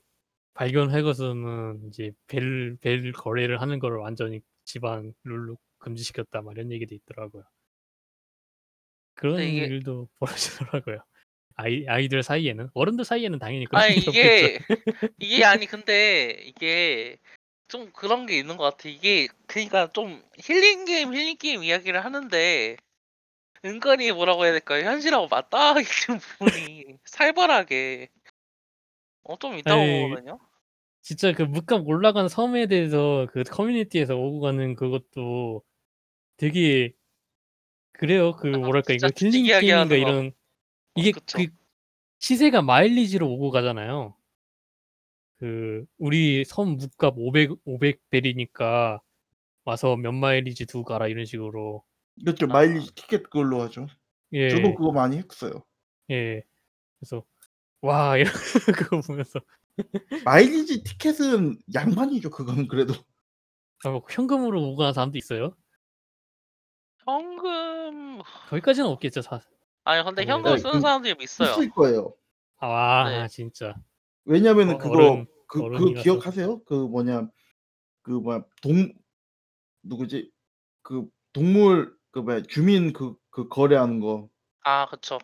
발견하고서는 이제 벨 벨 거래를 하는 거를 완전히 집안 룰로 금지시켰다 막 이런 얘기도 있더라고요. 그런 이게 일도 벌어지더라고요. 아이 아이들 사이에는. 어른들 사이에는 당연히 그런 아니 일이 [LAUGHS] 없겠죠. 이게 이게 아니 근데 이게 좀 그런 게 있는 것 같아. 이게 그니까 좀 힐링 게임, 힐링 게임 이야기를 하는데 은근히 뭐라고 해야 될까요? 현실하고 맞닿아 있는 [LAUGHS] 부분이 살벌하게 어 좀 있다고 아이 보거든요. 진짜 그 물감 올라간 섬에 대해서 그 커뮤니티에서 오고 가는 그것도 되게 그래요. 그 아 뭐랄까 진짜 이거 힐링 게임인가 하는 거. 이런 어 이게 그쵸. 그 시세가 마일리지로 오고 가잖아요. 그 우리 섬 묵값 500 500 벨이니까 와서 몇 마일리지 두고 가라 이런 식으로. 그렇죠. 아. 마일리지 티켓 그걸로 하죠. 저도 예. 그거 많이 했어요. 예. 그래서 와 [LAUGHS] 이런 그거 보면서 마일리지 티켓은 양반이죠, 그거는 그래도. 아 뭐 현금으로 오고 가는 사람도 있어요? 현금 거기까지는 없겠죠. 사 아니 근데 당연히. 현금 예 쓰는 그 사람들이 있어요. 있을 거예요. 아 네. 진짜. 왜냐면은 어 그거 어른 그 어른이라서. 기억하세요? 그 뭐냐 그 뭐야 동 누구지? 그 동물 그 뭐야 주민 그 그 거래하는 거. 아 그쵸.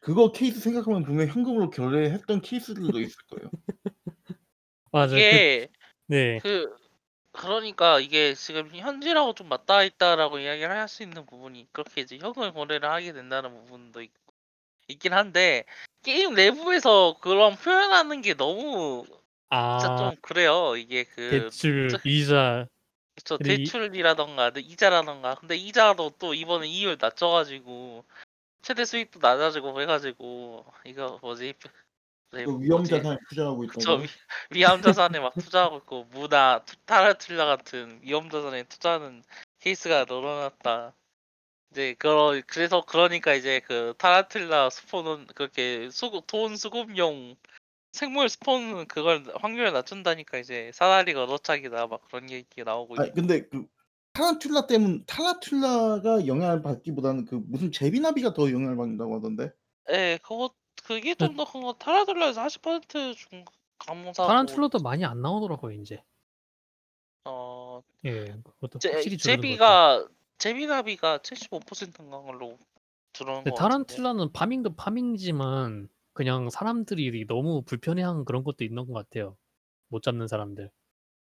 그거 케이스 생각하면 분명히 현금으로 거래했던 케이스들도 있을 거예요. [LAUGHS] 맞아요. 그 이게 네. 그 그러니까 이게 지금 현질하고 좀 맞닿아 있다라고 이야기를 할 수 있는 부분이 그렇게 이제 현금 거래를 하게 된다는 부분도 있, 있긴 한데 게임 내부에서 그런 표현하는 게 너무 진짜 아좀 그래요. 이게 그 대출 저- 이자. 그쵸. 근데 이- 대출이라던가 네, 이자라던가. 근데 이자도 또 이번에 이율 낮춰가지고 최대 수익도 낮아지고 해가지고 이거 뭐지 네, 그 위험 뭐지? 자산에 투자하고 그쵸 있다고. 위, 위험 자산에 막 투자하고 있고 무나 투- 타란툴라 같은 위험 자산에 투자하는 케이스가 늘어났다. 이제 그러 그래서 그러니까 이제 그 타란툴라 spawn은 그렇게 수급 돈 수급용 생물 spawn은 그걸 확률을 낮춘다니까 이제 사다리가 걷어차기다 막 그런 얘기 나오고 아니 있고. 근데 그 타란툴라 때문 타란툴라가 영향을 받기보다는 그 무슨 제비나비가 더 영향을 받는다고 하던데. 예, 그거 그게 그좀더 큰 거 타라툴라에서 40%준 감사고 타란툴라도 많이 안 나오더라고요 이제. 어 예, 그것도 제, 확실히 줄어든 것 같아요. 제비가 제비나비가 75%인가 걸로 들어온 근데 거 같은데. 타란툴라는 파밍도 파밍이지만 그냥 사람들이 너무 불편해하는 그런 것도 있는 것 같아요. 못 잡는 사람들.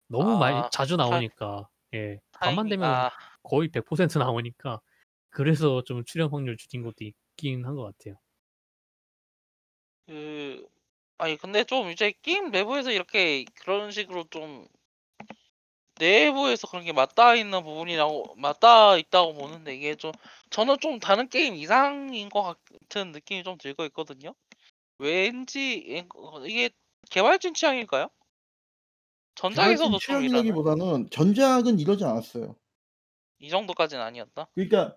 너무 많이 아, 자주 타- 나오니까 예 밤만 타이밍- 되면 아, 거의 100% 나오니까 그래서 좀 출연 확률 줄인 것도 있긴 한 것 같아요. 그 아니 근데 좀 이제 게임 내부에서 이렇게 그런 식으로 좀 내부에서 그런 게 맞닿아 있는 부분이라고 맞닿아 있다고 보는데 이게 좀 저는 좀 다른 게임 이상인 것 같은 느낌이 좀 들고 있거든요. 왠지 이게 개발진 취향일까요? 전작에서도? 취향이라기보다는 전작은 이러지 않았어요. 이 정도까지는 아니었다. 그러니까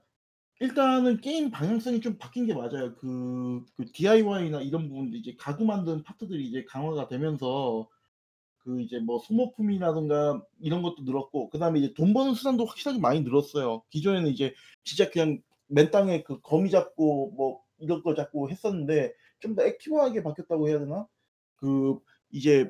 일단은 게임 방향성이 좀 바뀐 게 맞아요. 그, 그 DIY나 이런 부분도 이제 가구 만드는 파트들이 이제 강화가 되면서 그 이제 뭐 소모품이라든가 이런 것도 늘었고 그다음에 이제 돈 버는 수단도 확실하게 많이 늘었어요. 기존에는 이제 진짜 그냥 맨 땅에 그 거미 잡고 뭐 이런 거 잡고 했었는데 좀 더 액티브하게 바뀌었다고 해야 되나? 그 이제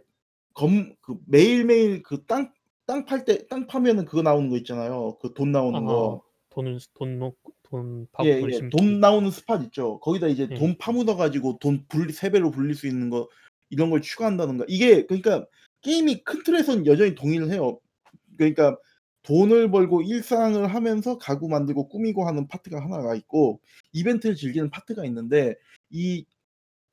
검 그 매일매일 그 땅 땅 팔 때 땅 파면은 그거 나오는 거 있잖아요. 그 돈 나오는 거. 아, 돈을 돈 놓고 돈 파고 예, 돈 예. 돈 나오는 스팟 있죠. 거기다 이제 예. 돈 파묻어 가지고 돈 분리 세 배로 불릴 수 있는 거 이런 걸 추가한다든가. 이게 그러니까 게임이 큰 틀에서는 여전히 동의를 해요. 그러니까 돈을 벌고 일상을 하면서 가구 만들고 꾸미고 하는 파트가 하나가 있고 이벤트를 즐기는 파트가 있는데 이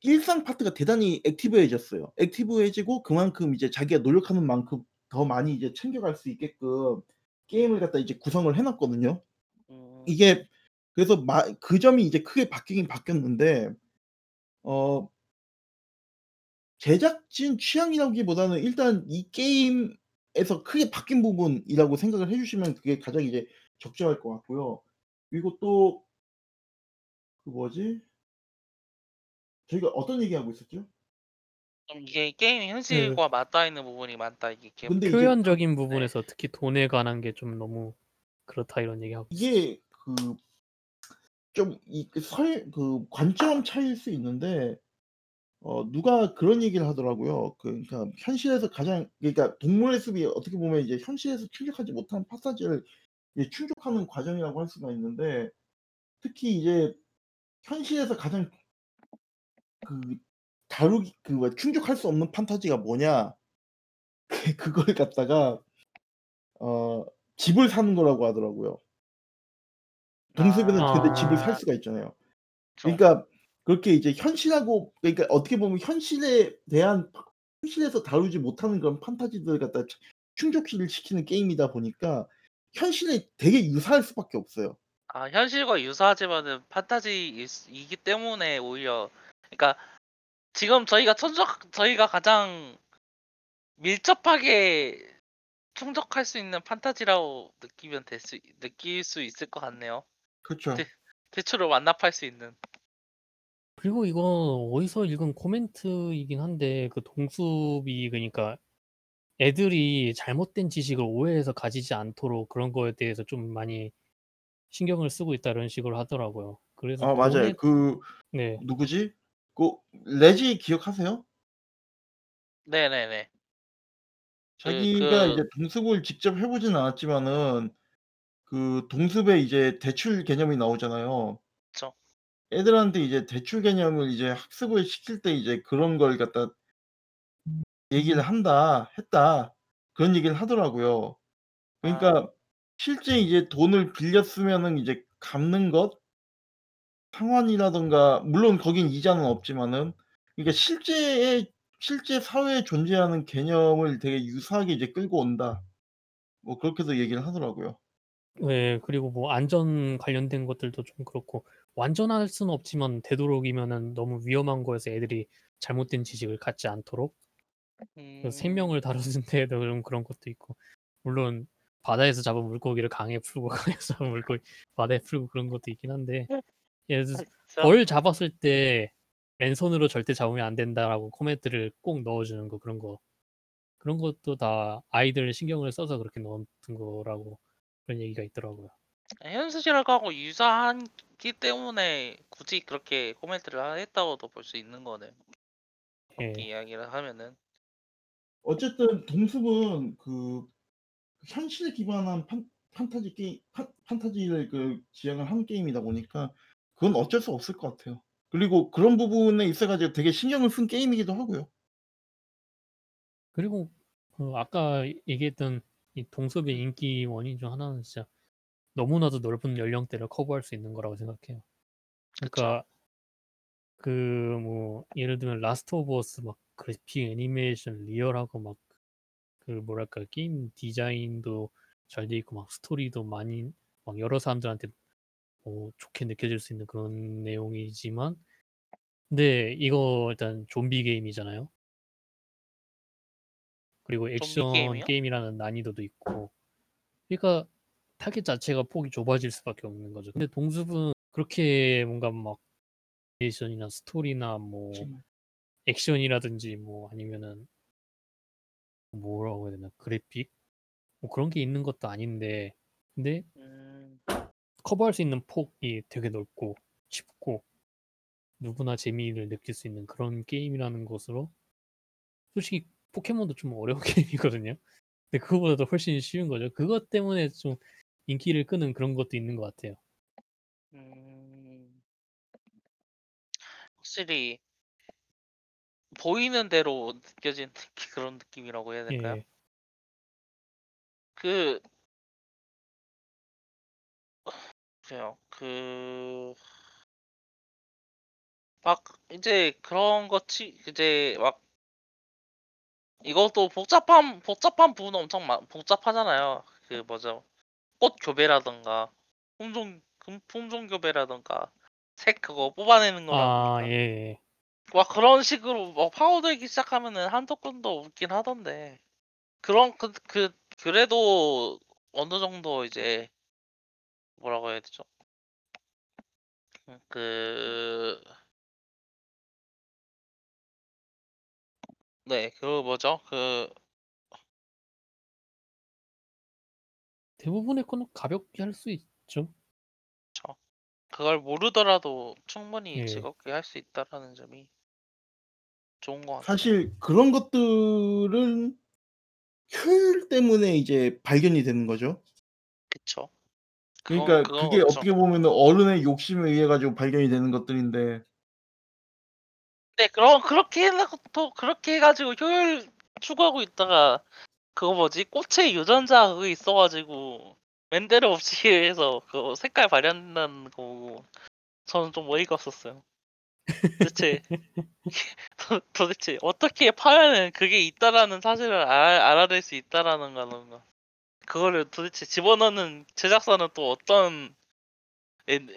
일상 파트가 대단히 액티브해졌어요. 액티브해지고 그만큼 이제 자기가 노력하는 만큼 더 많이 이제 챙겨갈 수 있게끔 게임을 갖다 이제 구성을 해 놨거든요. 음, 이게 그래서 마 그 점이 이제 크게 바뀌긴 바뀌었는데 어 제작진 취향이라기보다는 일단 이 게임에서 크게 바뀐 부분이라고 생각을 해 주시면 그게 가장 이제 적절할 것 같고요. 그리고 또 그 뭐지? 저희가 어떤 얘기하고 있었죠? 좀 이게 게임 현실과 맞닿아 있는 부분이 많다 이게 개- 근데 이제 표현적인 부분에서 특히 돈에 관한 게 좀 너무 그렇다 이런 얘기하고 있어요. 이게 그 좀이그설그 관점 차이일 수 있는데 어 누가 그런 얘기를 하더라고요. 그 그러니까 현실에서 가장 그러니까 동물의 숲이 어떻게 보면 이제 현실에서 충족하지 못한 파사지를 충족하는 과정이라고 할 수가 있는데 특히 이제 현실에서 가장 그 다루기 그 충족할 수 없는 판타지가 뭐냐 그 [LAUGHS] 그걸 갖다가 어 집을 사는 거라고 하더라고요. 동숲에는 아, 근데 집을 살 아. 수가 있잖아요. 그쵸. 그러니까 그렇게 이제 현실하고 그러니까 어떻게 보면 현실에 대한 파 현실에서 다루지 못하는 그런 판타지들을 갖다 차 충족시를 시키는 게임이다 보니까 현실에 되게 유사할 수밖에 없어요. 아 현실과 유사하지만은 판타지 이기 때문에 오히려 그러니까 지금 저희가 천적 저희가 가장 밀접하게 충족할 수 있는 판타지라고 느끼면 될 수 느낄 수 있을 것 같네요. 그쵸. 네. 대출을 완납할 수 있는. 그리고 이거 어디서 읽은 코멘트이긴 한데 그 동숲이 그러니까 애들이 잘못된 지식을 오해해서 가지지 않도록 그런 거에 대해서 좀 많이 신경을 쓰고 있다 이런 식으로 하더라고요. 그래서 아 맞아요. 돈에 그 네. 누구지? 그 레지 기억하세요? 네네네. 그 자기가 그 이제 동숲을 직접 해 보진 않았지만은 그 동숲에 이제 대출 개념이 나오잖아요. 그쵸. 애들한테 이제 대출 개념을 이제 학습을 시킬 때 이제 그런 걸 갖다 얘기를 한다 했다. 그런 얘기를 하더라고요. 그러니까 실제 이제 돈을 빌렸으면은 이제 갚는 것 상환이라든가 물론 거긴 이자는 없지만은 그러니까 실제의 실제 사회에 존재하는 개념을 되게 유사하게 이제 끌고 온다. 뭐 그렇게도 얘기를 하더라고요. 네. 그리고 뭐 안전 관련된 것들도 좀 그렇고 완전할 수는 없지만 되도록이면은 너무 위험한 거에서 애들이 잘못된 지식을 갖지 않도록 그 음. 생명을 다루는 [LAUGHS] 데에도 좀 그런 것도 있고 물론 바다에서 잡은 물고기를 강에 풀고 [LAUGHS] 강에서 잡은 물고기 바다에 풀고 그런 것도 있긴 한데 [LAUGHS] 예를 들어서 진짜? 벌 잡았을 때 맨손으로 절대 잡으면 안 된다라고 코멘트를 꼭 넣어주는 거 그런 거 그런 것도 다 아이들 신경을 써서 그렇게 넣은 거라고 그런 얘기가 있더라고요. 현실하고 유사하기 때문에 굳이 그렇게 코멘트를 했다고도 볼 수 있는 거네요. 예. 이 이야기를 하면은. 어쨌든 동숲은 그 현실 기반한 판 판타지 게임 판 판타지를 그 지향을 한 게임이다 보니까 그건 어쩔 수 없을 것 같아요. 그리고 그런 부분에 있어 가지고 되게 신경을 쓴 게임이기도 하고요. 그리고 그 아까 얘기했던 이 동숲의 인기 원인 중 하나는 진짜 너무나도 넓은 연령대를 커버할 수 있는 거라고 생각해요. 그러니까 그 뭐 예를 들면 라스트 오브 어스 막 그래픽 애니메이션 리얼하고 막 그 뭐랄까 게임 디자인도 잘 돼 있고 막 스토리도 많이 막 여러 사람들한테 뭐 좋게 느껴질 수 있는 그런 내용이지만 근데 이거 일단 좀비 게임이잖아요. 그리고 액션 게임이요? 게임이라는 난이도도 있고 그러니까 타겟 자체가 폭이 좁아질 수밖에 없는 거죠. 근데 동숲은 그렇게 뭔가 막 애니메이션이나 스토리나 뭐. 액션이라든지 뭐 아니면은 뭐라고 해야 되나 그래픽 뭐 그런 게 있는 것도 아닌데 근데 음. 커버할 수 있는 폭이 되게 넓고 쉽고 누구나 재미를 느낄 수 있는 그런 게임이라는 것으로 솔직히 포켓몬도 좀 어려운 [LAUGHS] 게임이거든요. 근데 그거보다도 훨씬 쉬운 거죠. 그것 때문에 좀 인기를 끄는 그런 것도 있는 것 같아요. 음. 확실히 보이는 대로 느낌 [LAUGHS] 그런 느낌이라고 해야 될까요? 예. 그 글쎄요. 그 막 이제 그런 거치 이제 막 이것도 복잡한 복잡한 부분은 엄청 많 복잡하잖아요. 그 뭐죠? 꽃 교배라든가 품종 금 품종 교배라든가 색 그거 뽑아내는 아 거라든가 예. 막 그런 식으로 뭐 파고들기 시작하면은 한도 끝도 없긴 하던데 그런 그 그 그래도 어느 정도 이제 뭐라고 해야 되죠? 음그 네. 그 뭐죠? 그 대부분의 거는 가볍게 할 수 있죠. 그쵸. 그걸 모르더라도 충분히 예. 즐겁게 할 수 있다라는 점이 좋은 것 같아요. 사실 그런 것들은 효율 때문에 이제 발견이 되는 거죠. 그쵸. 그건 그러니까 그건 그게 그렇죠. 어떻게 보면은 어른의 욕심에 의해 가지고 발견이 되는 것들인데 네. 그럼 그렇게 해 놓고 그렇게 해 가지고 효율 추구하고 있다가 그거 뭐지? 꽃의 유전자 [LAUGHS] 그거 있어 가지고 멘데르 없이 해서 그 색깔 발현한다는 거 보고 저는 좀 어이가 없었어요. 도대체 [LAUGHS] 도 도대체 어떻게 파면은 그게 있다라는 사실을 알 알아낼 수 있다라는 거는 그거를 도대체 집어넣는 제작사는 또 어떤 애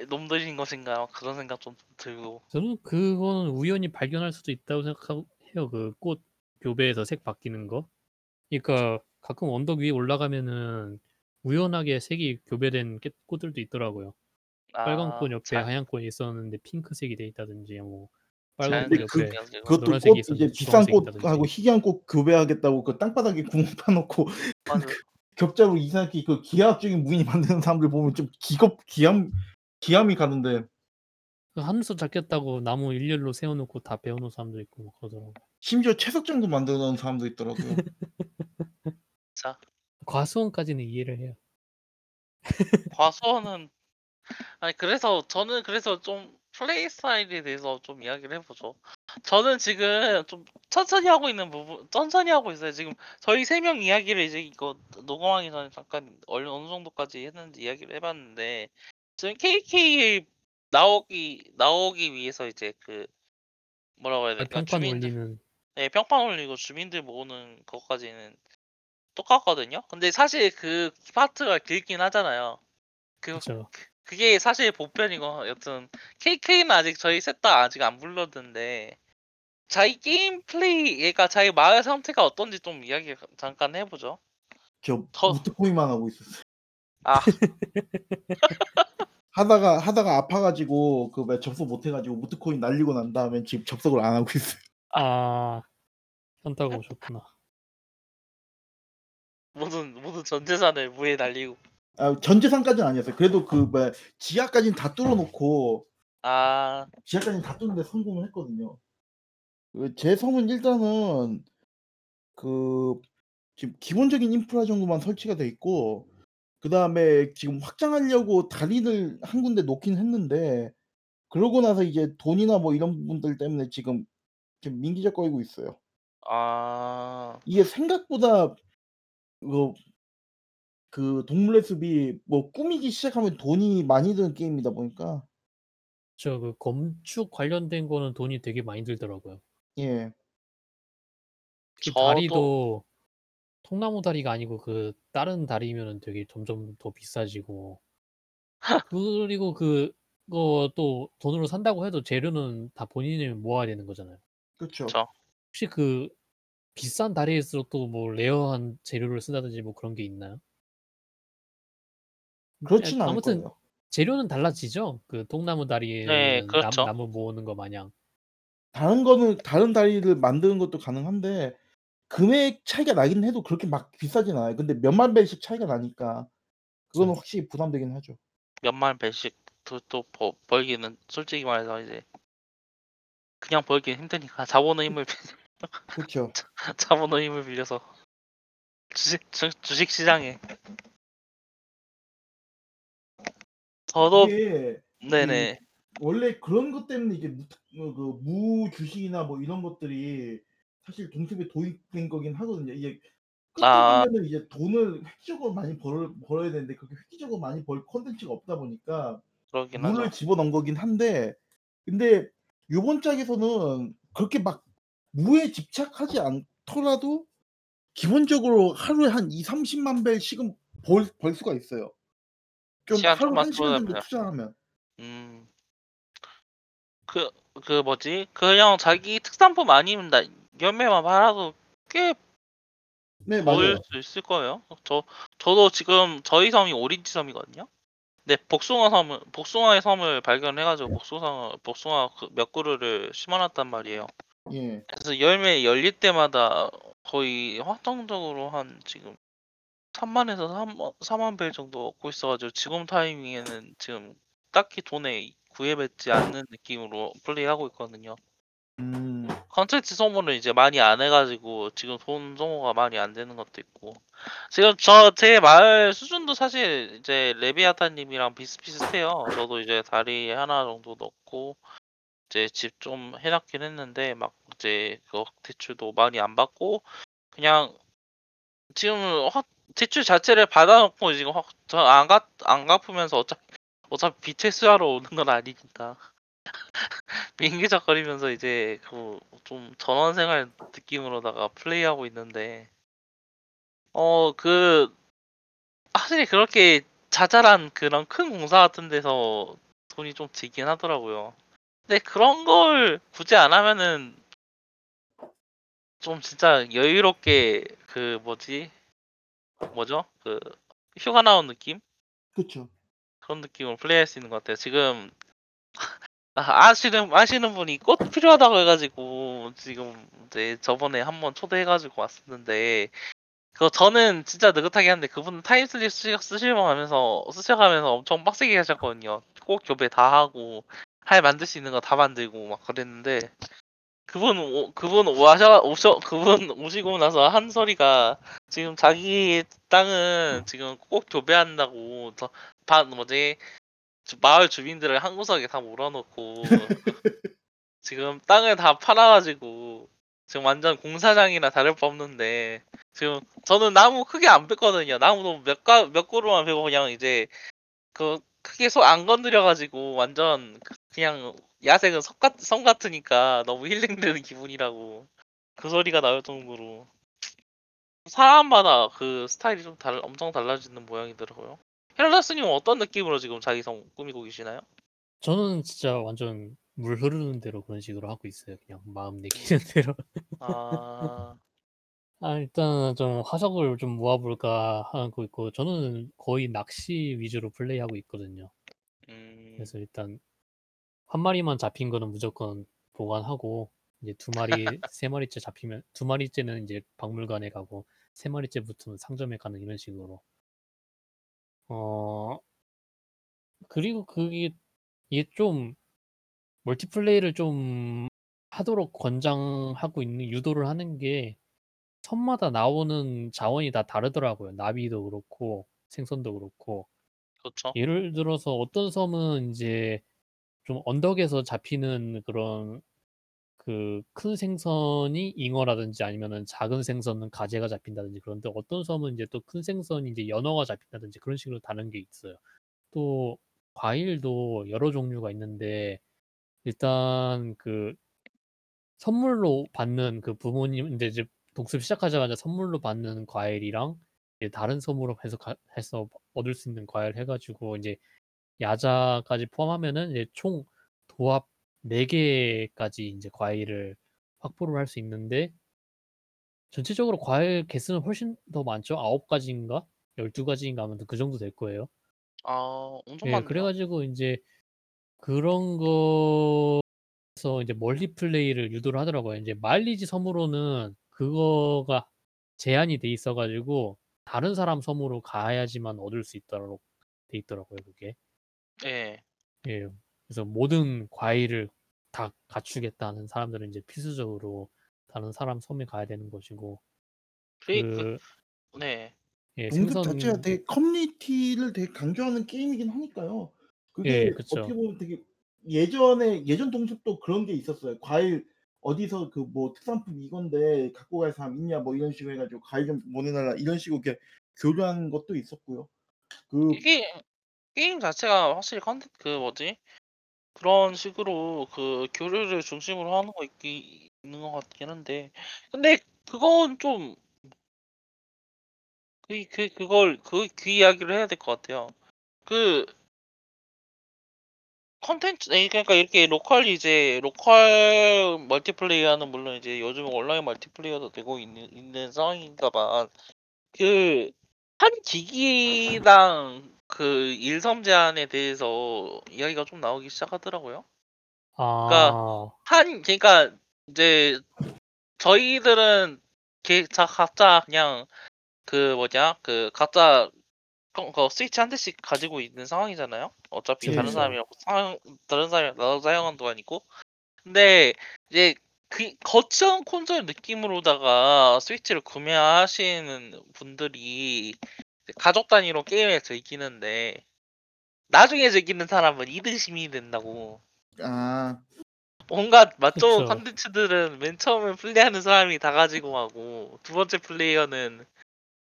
놈들인 것인가 그런 생각 좀 들고. 저는 그거는 우연히 발견할 수도 있다고 생각하고 해요. 그 꽃 교배에서 색 바뀌는 거. 그러니까 가끔 언덕 위에 올라가면은 우연하게 색이 교배된 깨 꽃들도 있더라고요. 빨간 아 꽃 옆에 자 하얀 꽃이 있었는데 핑크색이 돼 있다든지 뭐 빨간 꽃 근데 그 옆에 가지고. 그것도 노란색이 꽃 있었는데 이제 비싼. 꽃하고 희귀한 꽃 교배하겠다고 그 땅바닥에 구멍 [LAUGHS] 파 놓고 맞아요. 그 격자로 이상하게 그 기하학적인 무늬 만드는 사람들 보면 좀 기겁 기함 기함이 가는데 그 하늘서 잡겠다고 나무 일렬로 세워 놓고 다 베어 놓은 사람도 있고 뭐 그러더라고요. 심지어 채석장도 만들어 놓은 사람도 있더라고요. [LAUGHS] 자. 과수원까지는 이해를 해요. [LAUGHS] 과수원은 아니 그래서 저는 그래서 좀 플레이 스타일에 대해서 좀 이야기를 해 보죠. 저는 지금 좀 천천히 하고 있는 부분 천천히 하고 있어요. 지금 저희 세 명 이야기를 이제 이거 녹음하기 전에 잠깐 얼 어느 정도까지 했는지 이야기를 해 봤는데 지금 KK 나오기 나오기 위해서 이제 그 뭐라고 해야 될까? 평판 주민들 올리는 네, 평판 올리고 주민들 모으는 것까지는 똑같거든요. 근데 사실 그 파트가 길긴 하잖아요. 그 그쵸. 그게 사실 본편이고 여튼 KK는 아직 저희 셋 다 아직 안 불렀는데 자기 게임 플레이 얘가 자기 마을 상태가 어떤지 좀 이야기 잠깐 해보죠. 저 저- 무트코인만 하고 있었어요. 아 [LAUGHS] 하다가 하다가 아파가지고 그 왜 접속 못해가지고 무트코인 날리고 난 다음에 지금 접속을 안 하고 있어요. 아 현타가 오셨구나. 모든 모든 전 재산을 무에 날리고 아, 전 재산까지는 아니었어요. 그래도 그 뭐 지하까지는 다 뚫어놓고 아 지하까지는 다 뚫는데 성공을 했거든요. 그제 섬은 일단은 그 지금 기본적인 인프라 정도만 설치가 돼 있고 그 다음에 지금 확장하려고 다리를 한 군데 놓긴 했는데 그러고 나서 이제 돈이나 뭐 이런 부분들 때문에 지금 지금 민기적거리고 있어요. 아, 이게 생각보다 그, 그 동물의 숲이 뭐 꾸미기 시작하면 돈이 많이 드는 게임이다 보니까 저그 건축 관련된 거는 돈이 되게 많이 들더라고요. 예 특히 저도- 다리도 통나무 다리가 아니고 그 다른 다리면은 되게 점점 더 비싸지고 그리고 그거 또 돈으로 산다고 해도 재료는 다 본인이 모아야 되는 거잖아요. 그렇죠. 그쵸. 혹시 그 비싼 다리일수록 또 뭐 rare한 재료를 쓴다든지 뭐 그런 게 있나요? 그렇진 않을 아무튼 거예요. 재료는 달라지죠. 그 통나무 다리에는 네, 그렇죠. 나무 모으는 거 마냥. 다른 거는 다른 다리를 만드는 것도 가능한데 금액 차이가 나긴 해도 그렇게 막 비싸진 않아요. 근데 몇만 배씩 차이가 나니까 그거는. 확실히 부담되긴 하죠. 몇만 배씩 또, 또 버- 벌기는 솔직히 말해서 이제 그냥 벌기 힘드니까 [LAUGHS] 자본의 힘을 빌- 그렇죠. [LAUGHS] 자본의 힘을 빌려서 주식 주, 주식 시장에 저도 이게 네네 원래 그런 것 때문에 이게 무, 어, 그 무주식이나 뭐 이런 것들이 사실 동습에 도입된 거긴 하거든요. 이게 아. 보면은 이제 돈을 획기적으로 많이 벌, 벌어야 되는데 그렇게 획기적으로 많이 벌 컨텐츠가 없다 보니까 그러긴 물을 하죠. 집어넣은 거긴 한데 근데 요번 짝에서는 그렇게 막 무에 집착하지 않더라도 기본적으로 하루에 한 2, 30만 벨씩은 벌, 벌 수가 있어요. 좀 시간 하루 좀만 한 시간 정도 투자하면. 투자하면. 음. 그, 그 뭐지? 그냥 자기 특산품 아니면 나 열매만 팔아도 꽤 네, 벌 맞아요. 수 있을 거예요. 저, 저도 지금 저희 섬이 오렌지 섬이거든요. 네, 복숭아 섬을, 복숭아의 섬을 발견해가지고 복숭아, 복숭아 그몇 그루를 심어놨단 말이에요. 예. 그래서 열매 열릴 때마다 거의 확정적으로 한 지금 3만에서 3만, 4만 벨 정도 얻고 있어가지고 지금 타이밍에는 지금 딱히 돈에 구애받지 않는 느낌으로 플레이하고 있거든요. 음. 컨텐츠 소모를 이제 많이 안 해가지고 지금 돈 소모가 많이 안 되는 것도 있고 지금 저제 마을 수준도 사실 이제 레비아타님이랑 비슷비슷해요. 저도 이제 다리 하나 정도 넣고 이제 집 좀 해놨긴 했는데 막 이제 그 대출도 많이 안 받고 그냥 지금 확 대출 자체를 받아놓고 지금 확저안갚안 갚으면서 어차피 어차피 빚 회수하러 오는 건 아니니까 민기적거리면서 이제 그 좀 전원 생활 느낌으로다가 플레이하고 있는데 어 그 확실히 그렇게 자잘한 그런 큰 공사 같은 데서 돈이 좀 들긴 하더라고요. 근데 그런 걸 굳이 안 하면은 좀 진짜 여유롭게 그 뭐지 뭐죠 그 휴가 나온 느낌 그렇죠. 그런 느낌으로 플레이할 수 있는 것 같아요. 지금 아, 아시는 아시는 분이 꽃 필요하다고 해가지고 지금 이제 저번에 한번 초대해가지고 왔었는데 그거 저는 진짜 느긋하게 하는데 그분은 time slip 쓰- 쓰시면서 쓰셔가면서 엄청 빡세게 하셨거든요. 꽃 교배 다 하고 할 만들 수 있는 거 다 만들고 막 그랬는데 그분 오, 그분 오셔 오셔 그분 오시고 나서 한 소리가 지금 자기 땅은 지금 꼭 교배한다고 저반 뭐지 주- 마을 주민들을 한 구석에 다 몰아놓고 [LAUGHS] 지금 땅을 다 팔아가지고 지금 완전 공사장이나 다를 바 없는데 지금 저는 나무 크게 안 뺐거든요. 나무도 몇 가 몇 그루만 베고 그냥 이제 그 크게 손안 건드려가지고 완전 그- 그냥 야생은 섬, 같, 섬 같으니까 너무 힐링되는 기분이라고 그 소리가 나올 정도로 사람마다 그 스타일이 좀 달, 엄청 달라지는 모양이더라고요. 헤라다스님은 어떤 느낌으로 지금 자기 성 꾸미고 계시나요? 저는 진짜 완전 물 흐르는 대로 그런 식으로 하고 있어요. 그냥 마음 내키는 [LAUGHS] 대로. 아, 아 일단은 좀 화석을 좀 모아볼까 하고 있고 저는 거의 낚시 위주로 플레이하고 있거든요. 음, 그래서 일단 한 마리만 잡힌 거는 무조건 보관하고 이제 두 마리, [LAUGHS] 세 마리째 잡히면 두 마리째는 이제 박물관에 가고 세 마리째 붙으면 상점에 가는 이런 식으로. 어 그리고 그게 이게 좀 멀티플레이를 좀 하도록 권장하고 있는 유도를 하는 게 섬마다 나오는 자원이 다 다르더라고요. 나비도 그렇고 생선도 그렇고. 그렇죠. 예를 들어서 어떤 섬은 인제 좀 언덕에서 잡히는 그런 그 큰 생선이 잉어라든지 아니면은 작은 생선은 가재가 잡힌다든지 그런데 어떤 섬은 이제 또 큰 생선이 이제 연어가 잡힌다든지 그런 식으로 다른 게 있어요. 또 과일도 여러 종류가 있는데 일단 그 선물로 받는 그 부모님 인제 이제 독습 시작하자마자 선물로 받는 과일이랑 이제 다른 섬으로 해서 가 해서 얻을 수 있는 과일 해 가지고 인제 야자까지 포함하면은 이제 총 도합 4 개까지 인제 과일을 확보를 할 수 있는데 전체적으로 과일 개수는 훨씬 더 많죠. 9 가지인가 12 가지인가 아무튼 그 정도 될 거예요. 아, 엄청 예. 많네요. 그래 가지고 인제 그런 거에서 이제 멀티 플레이를 유도를 하더라고요. 인제 마일리지 섬으로는 그거가 제한이 돼 있어 가지고 다른 사람 섬으로 가야지만 얻을 수 있도록 돼 있더라고요 그게. 예. 예. 그래서 모든 과일을 다 갖추겠다는 사람들은 이제 필수적으로 다른 사람 섬에 가야 되는 것이고 그그 네. 예 자체가 생선 되게 커뮤니티를 되게 강조하는 게임이긴 하니까요. 그게 예 어떻게. 보면 되게 예전에 예전 동숲도 그런 게 있었어요. 과일 어디서 그 뭐 "특산품 이건데 갖고 갈 사람 있냐?" 뭐 이런 식으로 해 가지고 "과일 좀 보내 달라." 이런 식으로 이렇게 교류하는 것도 있었고요. 그 이게 게임 자체가 확실히 컨텐 그 뭐지? 그런 식으로 그 교류를 중심으로 하는 거 있기 있는 것 같긴 한데 근데 그건 좀 그 그 그걸 그그 이야기를 해야 될 것 같아요. 그 컨텐츠 예 그러니까 이렇게 local 이제 local multiplayer는 물론 이제 요즘 온라인 multiplayer도 되고 있는 있는 상황인가봐. 그한 기기당 그 일섬 제한에 대해서 이야기가 좀 나오기 시작하더라고요. 그러니까 아. 한 그러니까 이제 저희들은 개 자 각자 그냥 그 뭐냐 그 각자 그그 스위치 한 대씩 가지고 있는 상황이잖아요. 어차피 그쵸, 다른. 사람이랑 사용 다른 사람이랑 나눠서 사용하는 도 아니고. 근데 이제 그 거치형 콘솔 느낌으로다가 스위치를 구매하시는 분들이 가족 단위로 게임을 즐기는데 나중에 즐기는 사람은 이등심이 된다고. 아. 맛좋은 그쵸. 콘텐츠들은 맨 처음에 플레이하는 사람이 다 가지고 가고 두 번째 플레이어는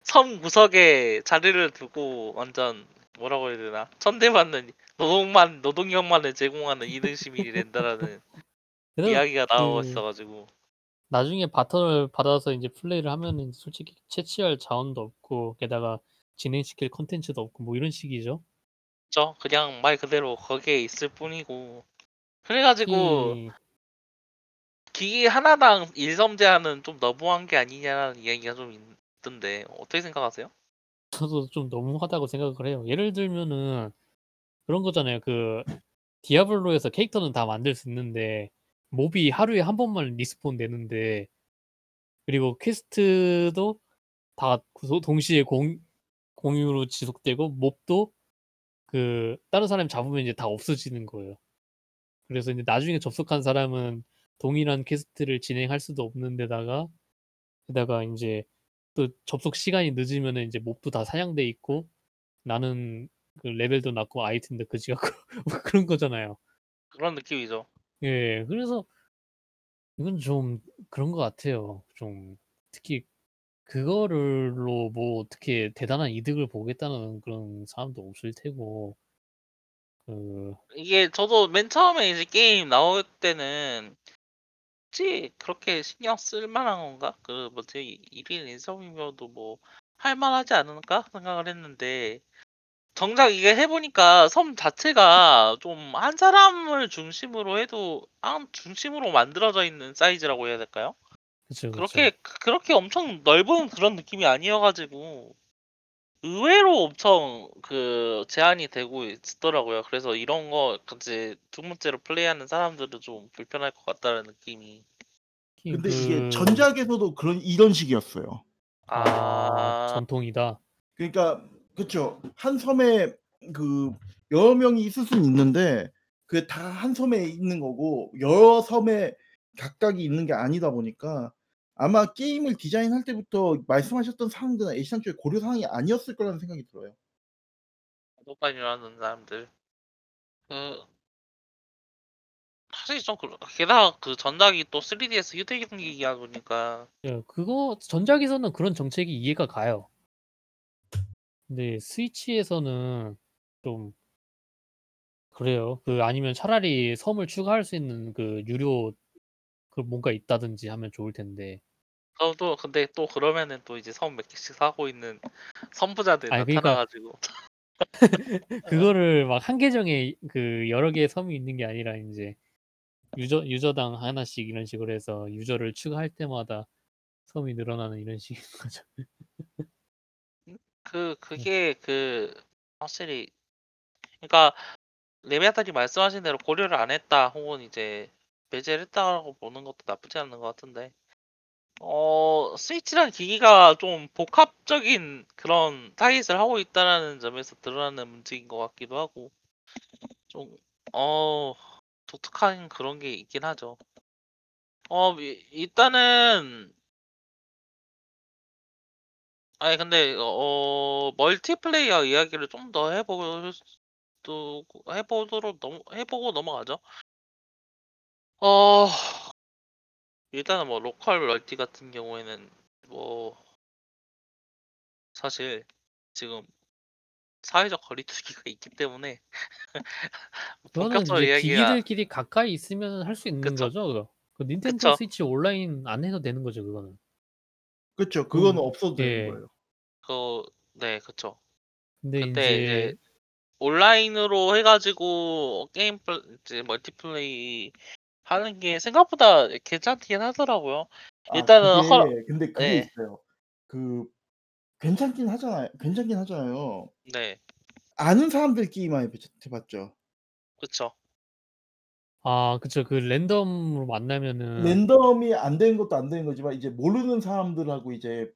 섬 구석에 자리를 두고 완전 뭐라고 해야 되나 천대받는 노동만 노동력만을 제공하는 이등 시민이 된다라는 [LAUGHS] 그래도 이야기가 나오고 그 있어 가지고 나중에 바턴을 받아서 인제 플레이를 하면은 솔직히 채취할 자원도 없고 게다가 진행시킬 콘텐츠도 없고 뭐 이런 식이죠. 그쵸. 그냥 말 그대로 거기에 있을 뿐이고 그래 가지고 특히 기기 하나당 일섬 제한은 좀 너무한 게 아니냐라는 이야기가 좀 있던데 어떻게 생각하세요? 저도 좀 너무하다고 생각을 해요. 예를 들면은 그런 거잖아요. 그 디아블로에서 캐릭터는 다 만들 수 있는데 몹이 하루에 한 번만 respawn 되는데 그리고 quest도 다구 동시에 공 공유로 지속되고 몹도 그 다른 사람이 잡으면 이제 다 없어지는 거예요. 그래서 이제 나중에 접속한 사람은 동일한 quest를 진행할 수도 없는 데다가 게다가 인제 또 접속 시간이 늦으면은 인제 몹도 다 사냥돼 있고 나는 그 레벨도 낮고 아이템도 그지 같고 [LAUGHS] 뭐 그런 거잖아요. 그런 느낌이죠. 예. 그래서 이건 좀 그런 것 같아요. 좀 특히 그거를로 뭐 어떻게 대단한 이득을 보겠다는 그런 사람도 없을 테고 그 이게 저도 맨 처음에 이제 게임 나올 때는 굳이 그렇게 신경 쓸 만한 건가? 그 뭐지 1인 1섬이면도 뭐 할 만하지 않을까 생각을 했는데 정작 이게 해보니까 섬 자체가 좀 한 사람을 중심으로 해도 한 중심으로 만들어져 있는 사이즈라고 해야 될까요? 그쵸, 그쵸. 그렇게 그- 그렇게 엄청 넓은 그런 느낌이 아니어가지고 의외로 엄청 그 제한이 되고 있더라고요. 그래서 이런 거 이제 두 번째로 플레이하는 사람들은 좀 불편할 것 같다는 느낌이. 근데 그 이게 전작에서도 그런 이런 식이었어요. 아, 아, 전통이다. 그러니까 그쵸. 한 섬에 그 여러 명이 있을 수는 있는데 그게 다한 섬에 있는 거고 여러 섬에 각각이 있는 게 아니다 보니까 아마 게임을 디자인할 때부터 말씀하셨던 사항들은 애시당초에 고려 사항이 아니었을 거라는 생각이 들어요. 똑같이라는 사람들. 그 사실 좀 그, 게다가 그 전작이 또 3DS 휴대경기이다 보니까 예, 그거 전작에서는 그런 정책이 이해가 가요. 근데 스위치에서는 좀 그래요. 그 아니면 차라리 섬을 추가할 수 있는 그 유료 그 뭔가 있다든지 하면 좋을 텐데. 저도 근데 또 그러면은 또 이제 섬 몇 개씩 사고 있는 선부자들 아니, 그러니까 나타나가지고 [LAUGHS] 그거를 막 한 계정에 그 여러 개의 섬이 있는 게 아니라 이제 유저 유저당 하나씩 이런 식으로 해서 유저를 추가할 때마다 섬이 늘어나는 이런 식인 [LAUGHS] 거죠. 그 그게 그 확실히 그러니까 레미아타님 말씀하신 대로 고려를 안 했다 혹은 이제 배제를 했다고 보는 것도 나쁘지 않은 것 같은데 어 스위치란 기기가 좀 복합적인 그런 타깃을 하고 있다라는 점에서 드러나는 문제인 것 같기도 하고 좀 어 독특한 그런 게 있긴 하죠. 어 이- 일단은 아니 근데 어 멀티플레이어 이야기를 좀 더 해볼 또 해보도록 넘 해보고 넘어가죠. 어 일단은 뭐 local multi 같은 경우에는 뭐 사실 지금 사회적 거리두기가 [LAUGHS] 있기 때문에 [LAUGHS] 그거는 본격적으로 이제 이야기가 기기들끼리 가까이 있으면 할 수 있는 그쵸. 거죠. 그거. 그 닌텐도 그쵸. 스위치 온라인 안 해도 되는 거죠, 그거는. 그쵸. 그거는 음, 없어도 되는 예. 거예요. 그 네 그쵸. 근데 근데 이제 이제 온라인으로 해가지고 게임 플 이제 멀티플레이 하는 게 생각보다 괜찮긴 하더라고요. 아 일단은 그게 허 근데 그게 네. 있어요. 그 괜찮긴 하잖아요. 괜찮긴 하잖아요. 네. 아는 사람들끼리만 해 봤 해 봤죠. 그쵸. 아 그쵸. 그 랜덤으로 만나면은 랜덤이 안 되는 것도 안 되는 거지만 이제 모르는 사람들하고 이제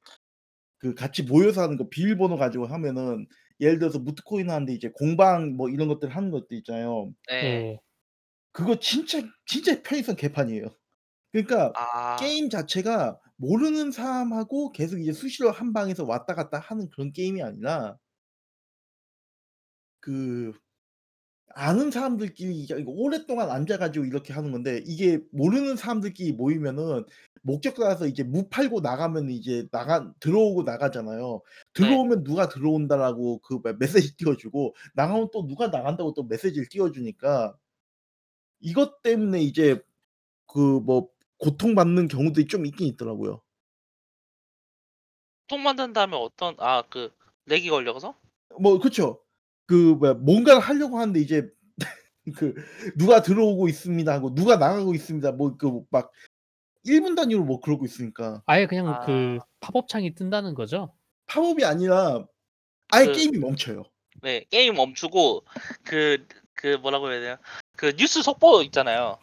그 같이 모여서 하는 거 비밀번호 가지고 하면은 예를 들어서 무트코인 하는데 이제 공방 뭐 이런 것들 하는 것도 있잖아요. 네. 예. 그거 진짜 진짜 편의성 개판이에요. 그러니까 아. 게임 자체가 모르는 사람하고 계속 이제 수시로 한 방에서 왔다 갔다 하는 그런 게임이 아니라 그 아는 사람들끼리 이게 이거 오랫동안 앉아 가지고 이렇게 하는 건데 이게 모르는 사람들끼리 모이면은 목적 따라서 이제 무 팔고 나가면 이제 나가 들어오고 나가잖아요. 네. 들어오면 "누가 들어온다."라고 그메 메시지 띄워 주고 나가면 또 누가 나간다고 또 메시지를 띄워 주니까 이것 때문에 이제 그 뭐 고통받는 경우들이 좀 있긴 있더라고요. 통 만든 다음에 어떤 아 그 lag이 걸려서? 뭐 그쵸. 그 뭐야 뭔가를 하려고 하는데 이제 [LAUGHS] 그 "누가 들어오고 있습니다." 하고 "누가 나가고 있습니다." 뭐 그 막 1분 단위로 뭐 그러고 있으니까 아예 그냥 그 아. 팝업 창이 뜬다는 거죠? 팝업이 아니라 아예 그 게임이 멈춰요. 네. 게임 멈추고 그 그 뭐라고 해야 되나? 그 뉴스 속보 있잖아요.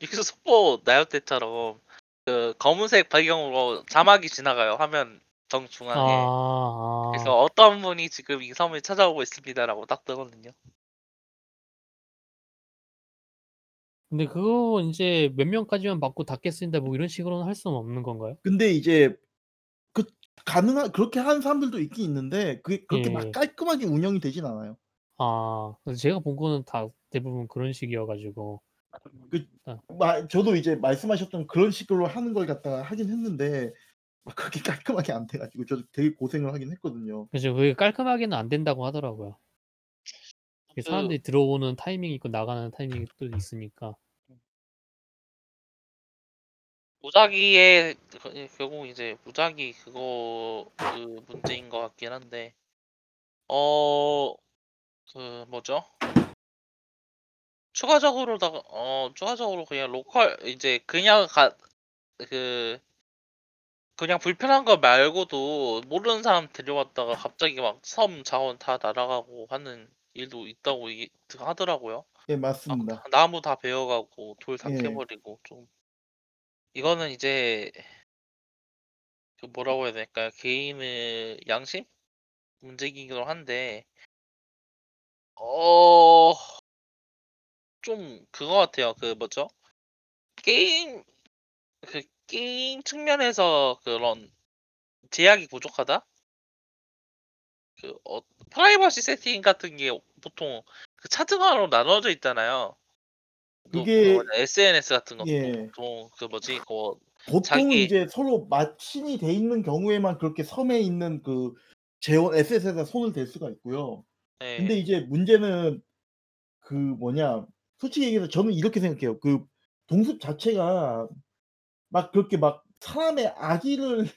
뉴스 속보 나올 때처럼 그 검은색 배경으로 자막이 지나가요, 화면 정중앙에. 아. 그래서 아. "어떤 분이 지금 이 섬을 찾아오고 있습니다."라고 딱 뜨거든요. 근데 그거 인제 몇 명까지만 받고 닫겠습니다 뭐 이런 식으로는 할 수는 없는 건가요? 근데 이제 그 가능한 그렇게 하는 사람들도 있긴 있는데 그게 그렇게 막 예. 깔끔하게 운영이 되진 않아요. 아. 그래서 제가 본 거는 다 대부분 그런 식이어 가지고 그 아. 마 저도 이제 말씀하셨던 그런 식으로 하는 걸 갖다가 하긴 했는데 막 그렇게 [LAUGHS] 깔끔하게 안 돼 가지고 저도 되게 고생을 하긴 했거든요. 그죠. 그게 깔끔하게는 안 된다고 하더라고요. 이게 그 사람들이 들어오는 타이밍이 있고 나가는 타이밍이 또 있으니까. 무작위의 그 결국 이제 무작위 그거 그 문제인 것 같긴 한데 어 그 뭐죠? 추가적으로다가 어 추가적으로 그냥 로컬 이제 그냥 가그 그냥 불편한 거 말고도 모르는 사람 데려왔다가 갑자기 막 섬 자원 다 날아가고 하는 일도 있다고 이 하더라고요. 예 막 맞습니다. 나무 다 베어가고 돌 다 예. 캐버리고 좀 이거는 이제 그 뭐라고 해야 될까요? 개인의 양심 문제이기도 한데 어 좀 그거 같아요. 그 뭐죠? 게임 그 게임 측면에서 그런 제약이 부족하다? 그 어, 프라이버시 세팅 같은 게 보통 그 차등화로 나눠져 있잖아요. 또 그게 그 SNS 같은 것도 예. 보통 그 뭐지? 그 보통은 자기 이제 서로 마친이 돼 있는 경우에만 그렇게 섬에 있는 그 재원 SS에다 손을 댈 수가 있고요. 근데 예. 이제 문제는 그 뭐냐 솔직히 얘기해서 저는 이렇게 생각해요. 그 동숲 자체가 막 그렇게 막 사람의 악의를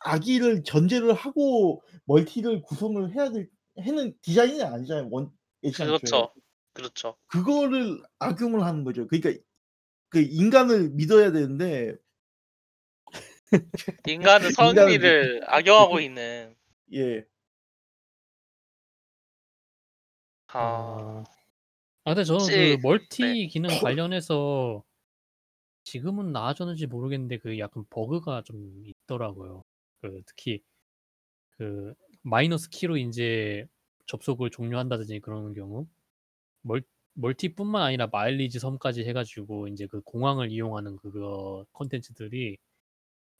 악의를 [LAUGHS] 전제를 하고 멀티를 구성을 해야 될 해는 디자인이 아니잖아요. 원 애시당초에. 그렇죠. 그렇죠. 그거를 악용을 하는 거죠. 그러니까 그 인간을 믿어야 되는데 인간은 [LAUGHS] 인간은 선의를 악용하고 있는 예. 아 아. 아 근데 저는 그 혹시 멀티 네. 기능 관련해서 지금은 나아졌는지 모르겠는데 그 약간 버그가 좀 있더라고요. 그 특히 그 마이너스 키로 인제 접속을 종료한다든지 그러는 경우 멀 멀티뿐만 아니라 마일리지 섬까지 해 가지고 인제 그 공항을 이용하는 그거 콘텐츠들이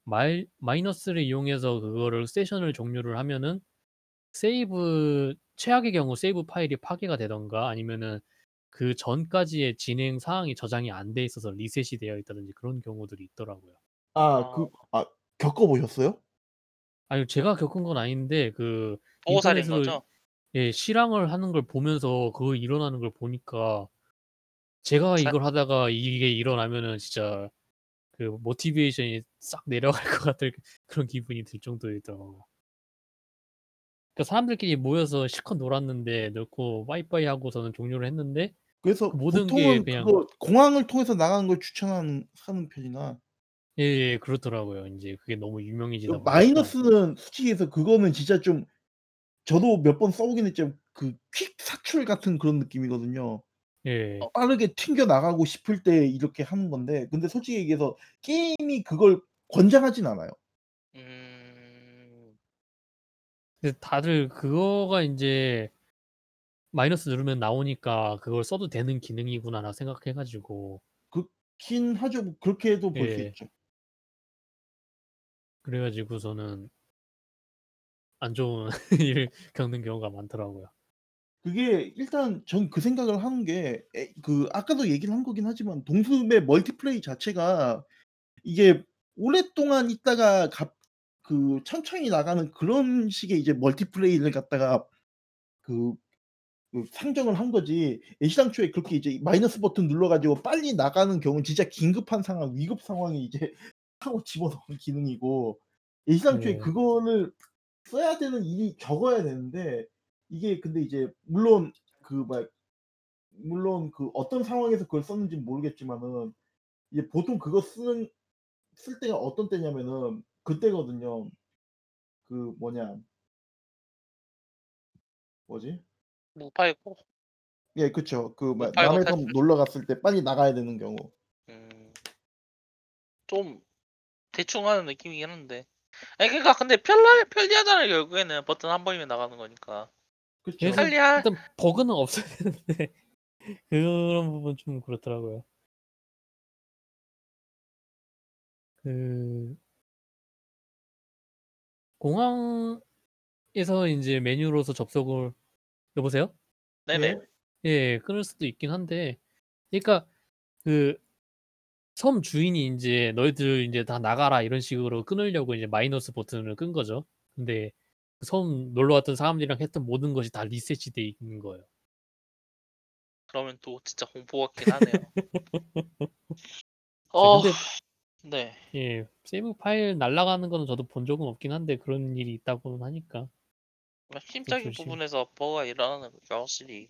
마일 마이너스를 이용해서 그거를 세션을 종료를 하면은 세이브 최악의 경우 세이브 파일이 파괴가 되든가 아니면은 그 전까지의 진행 사항이 저장이 안 돼 있어서 리셋이 되어 있다든지 그런 경우들이 있더라고요. 아 그 아. 아 겪어 보셨어요? 아니요. 제가 겪은 건 아닌데 그 보고 살인 인터넷으로 거죠? 예 실황을 하는 걸 보면서 그거 일어나는 걸 보니까 제가 자 이걸 하다가 이게 일어나면은 진짜 그 모티베이션이 싹 내려갈 [LAUGHS] 것 같은 그런 기분이 들 정도였더라고요. 그러니까 사람들끼리 모여서 실컷 놀았는데 넣고 빠이빠이 하고서는 종료를 했는데 그 그래서 모든 게 보통은 그냥 그거 공항을 통해서 나가는 걸 추천하는 하는 편이나 예 예. 그렇더라고요. 인제 그게 너무 그 유명해지다 보니까. 마이너스는 솔직히 얘기해서 그거는 진짜 좀 저도 몇 번 써 보긴 했지만 그 퀵 사출 같은 그런 느낌이거든요. 예. 어. 빠르게 튕겨 나가고 싶을 때 이렇게 하는 건데 근데 솔직히 얘기해서 게임이 그걸 권장하진 않아요. 음. 근데 다들 그거가 인제 마이너스 누르면 나오니까 '그걸 써도 되는 기능이구나.'라고 생각해 가지고 그렇긴 하죠. 뭐 그렇게도 볼 수 예. 있죠. 그래 가지고서는 안 좋은 [LAUGHS] 일을 겪는 경우가 많더라고요. 그게 일단 전 그 생각을 하는 게 에 그 아까도 얘기를 한 거긴 하지만 동숲의 멀티플레이 자체가 이게 오랫동안 있다가 갑 그 천천히 나가는 그런 식의 이제 멀티플레이를 갖다가 그 그 상정을 한 거지 애시당초에 그렇게 이제 마이너스 버튼 눌러 가지고 빨리 나가는 경우는 진짜 긴급한 상황, 위급 상황에 이제 [LAUGHS] 하고 집어넣는 기능이고 애시당초에 네. 그거를 써야 되는 일이 적어야 되는데 이게 근데 이제 물론 그막 물론 그 어떤 상황에서 그걸 썼는지는 모르겠지만은 이제 보통 그거 쓰는 쓸 때가 어떤 때냐면은 그때거든요. 그 뭐냐 뭐지? 무파이고? 예 그쵸. 그막 무파이고 남의 탈출. 섬 놀러 갔을 때 빨리 나가야 되는 경우. 음. 좀 대충 하는 느낌이긴 한데. 아니 그러니까 근데 편리 편리하잖아요 결국에는 버튼 한 번이면 나가는 거니까. 그쵸. 편리할 일단 버그는 없어야 되는데 [LAUGHS] 그런 부분 좀 그렇더라고요. 그 공항에서 인제 메뉴로서 접속을 여보세요? 네네. 예. 예. 끊을 수도 있긴 한데 그러니까 그 섬 주인이 인제 "너희들 인제 다 나가라." 이런 식으로 끊으려고 이제 마이너스 버튼을 끈 거죠. 근데 그 섬 놀러 왔던 사람들이랑 했던 모든 것이 다 리셋이 돼 있는 거예요. 그러면 또 진짜 공포 같긴 하네요. [LAUGHS] 자 어. 근데 네. 예. 세이브 파일 날아가는 거는 저도 본 적은 없긴 한데 그런 일이 있다고는 하니까. 핵심적인 조심. 부분에서 버그가 일어나는 거죠, 확실히.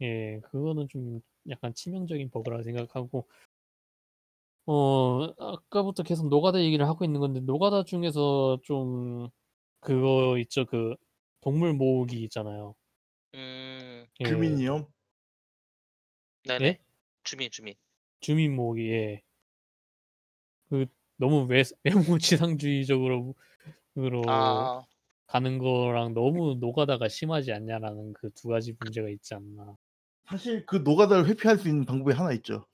예. 그거는 좀 약간 치명적인 버그라고 생각하고 어 아까부터 계속 노가다 얘기를 하고 있는 건데 노가다 중에서 좀 그거 있죠. 그 동물 모으기 있잖아요. 음. 예. 주민이요? 네네. 예? 주민, 주민. 주민 모으기 예. 그 너무 외 외모 지상주의적으로 으로 아. 가는 거랑 너무 노가다가 심하지 않냐라는 그 두 가지 문제가 있지 않나. 사실 그 노가다를 회피할 수 있는 방법이 하나 있죠.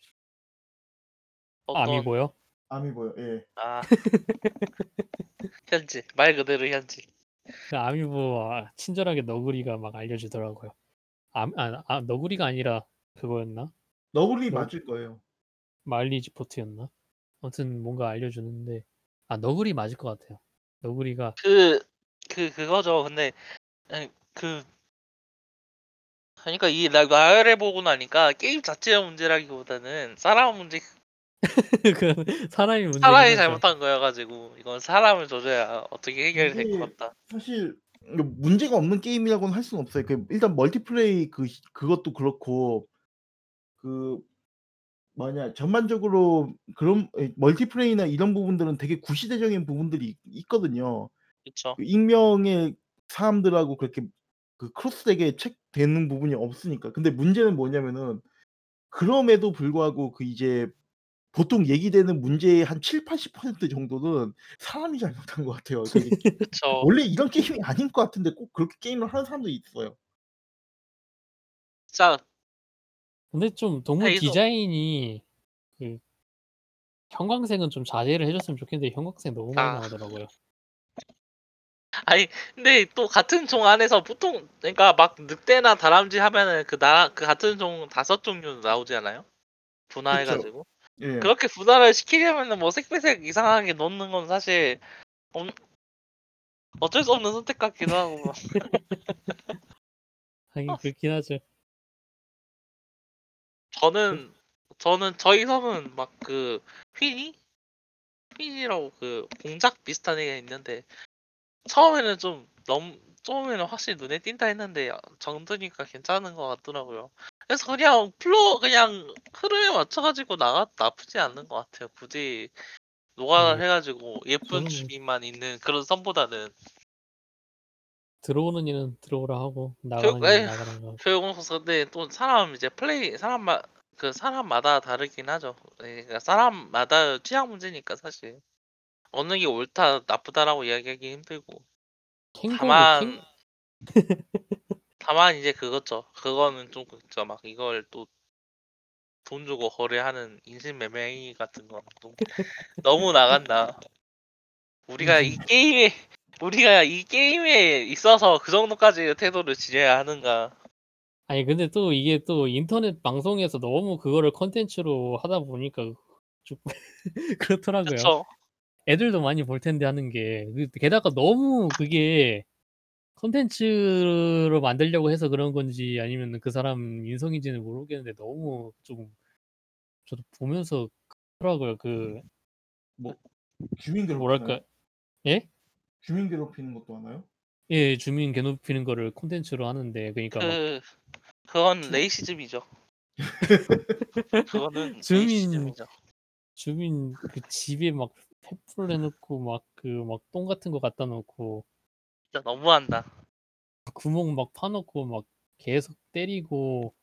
어떤 아미고요? 아미고요. 예. 아. [LAUGHS] 현지. 말 그대로 현지. 그 아미보 아 친절하게 너구리가 막 알려주더라고요. 암아아 너구리가 아니라 그거였나? 너구리 너 맞을 거예요. 마일리지 포트였나? 아무튼 뭔가 알려주는데 아 너구리 맞을 것 같아요. 너구리가 그 그 그거죠. 근데 아니 그 그러니까 이 나 나열해 보고 나니까 게임 자체의 문제라기보다는 사람 문제 [LAUGHS] 그 사람이 문제긴 사람이. 잘못한 거여 가지고 이건 사람을 조져야 어떻게 해결이 될 것 이게 같다. 사실 이거 문제가 없는 게임이라고는 할 수는 없어요. 그 일단 멀티플레이 그 시 그것도 그렇고 그 뭐냐 전반적으로 그런 예 멀티플레이나 이런 부분들은 되게 구시대적인 부분들이 있 있거든요. 그쵸. 그 익명의 사람들하고 그렇게 그 크로스되게 책 되는 부분이 없으니까. 근데 문제는 뭐냐면은 그럼에도 불구하고 그 이제 보통 얘기되는 문제의 한 70-80% 정도는 사람이 잘못한 것 같아요. [LAUGHS] 되게 그쵸. 원래 이런 게임이 아닌 것 같은데 꼭 그렇게 게임을 하는 사람도 있어요. 진짜 근데 좀 동물 페이도 디자인이 그 형광색은 좀 자제를 해 줬으면 좋겠는데 형광색 너무 많이 아. 나오더라고요. 아니 근데 또 같은 종 안에서 보통 그러니까 막 늑대나 다람쥐 하면은 그나그 같은 종5 종류 나오지 않아요? 분화해 그쵸. 가지고. 예. 그렇게 분화를 시키려면은 뭐 색배색 이상하게 넣는 건 사실 엄 어쩔 수 없는 선택 같기도 하고 막. [LAUGHS] 하긴 그렇긴 하죠. 저는 저는 저희 섬은 막 그 휘니? 휘니라고 그 공작 비슷한 애가 있는데 처음에는 좀 너무 처음에는 확실히 눈에 띈다 했는데 정드니까 괜찮은 것 같더라고요. 그래서 그냥 flow 그냥 흐름에 맞춰 가지고 나가도 나쁘지 않는 것 같아요. 굳이 노가다를 네. 해 가지고 예쁜 주민만 있는 그런 섬보다는. 들어오는 일은 들어오라 하고 결 나가는 일은 에휴 나가라 하고. 결국은 근데 또 사람 이제 플레이 사람마 그 사람마다 다르긴 하죠. 예 그러니까 사람마다 취향 문제니까 사실. 어느 게 옳다 나쁘다라고 이야기하기 힘들고. 캥거루 다만 캥 [LAUGHS] 다만 이제 그거죠. 그거는 좀 그죠. 막 이걸 또 돈 주고 거래하는 인신매매 행위 같은 건또 너무 나간다. 우리가 이 [LAUGHS] 게임에 우리가 이 게임에 있어서 그 정도까지의 태도를 지녀야 하는가. 아니 근데 또 이게 또 인터넷 방송에서 너무 그거를 콘텐츠로 하다 보니까 좀 [LAUGHS] 그렇더라고요. 그쵸. 애들도 많이 볼 텐데 하는 게. 그 게다가 너무 그게 콘텐츠로 만들려고 해서 그런 건지 아니면은 그 사람 인성인지는 모르겠는데 너무 좀 저도 보면서 그렇더라고요. 그 뭐 주민 뭐랄까? 예? 주민 괴롭히는 것도 하나요? 예. 주민 괴롭히는 거를 콘텐츠로 하는데 그러니까 막 그 그건 주 레이시즘이죠. [LAUGHS] 그거는 주민 레이시즘이죠. 주민 그 집에 막 횃불 해 놓고 막 그 막 똥 같은 거 갖다 놓고 진짜 너무한다. 구멍 막 파 놓고 막 계속 때리고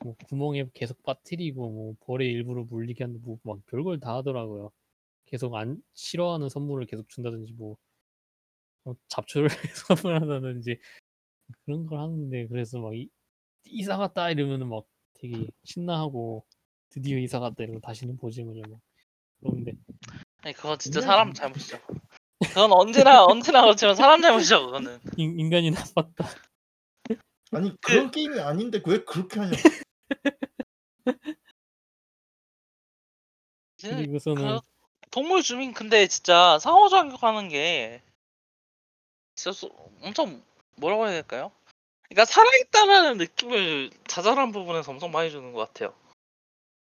뭐 구멍에 계속 빠뜨리고 뭐 벌에 일부러 물리게 하는 뭐막 별걸 다 하더라고요. 계속 안 싫어하는 선물을 계속 준다든지 뭐 뭐 잡초를 [LAUGHS] 선물한다든지 그런 걸 하는데 그래서 막 이 "이사 갔다." 이러면은 막 되게 신나하고 "드디어 이사 갔다." 이러고 다시는 보지 마냐 막 그러는데 아니 그건 진짜 사람 잘못이죠. 그건 언제나 [LAUGHS] 언제나 그렇지만 사람 잘못이죠 그거는. 인 인간이 나빴다. 아니 그 그런 게임이 아닌데 왜 그렇게 하냐고. 그, 그리고서는 그 동물 주민 근데 진짜 상호작용하는 게 소- 엄청 뭐라고 해야 될까요? 그러니까 살아있다라는 느낌을 자잘한 부분에서 엄청 많이 주는 것 같아요.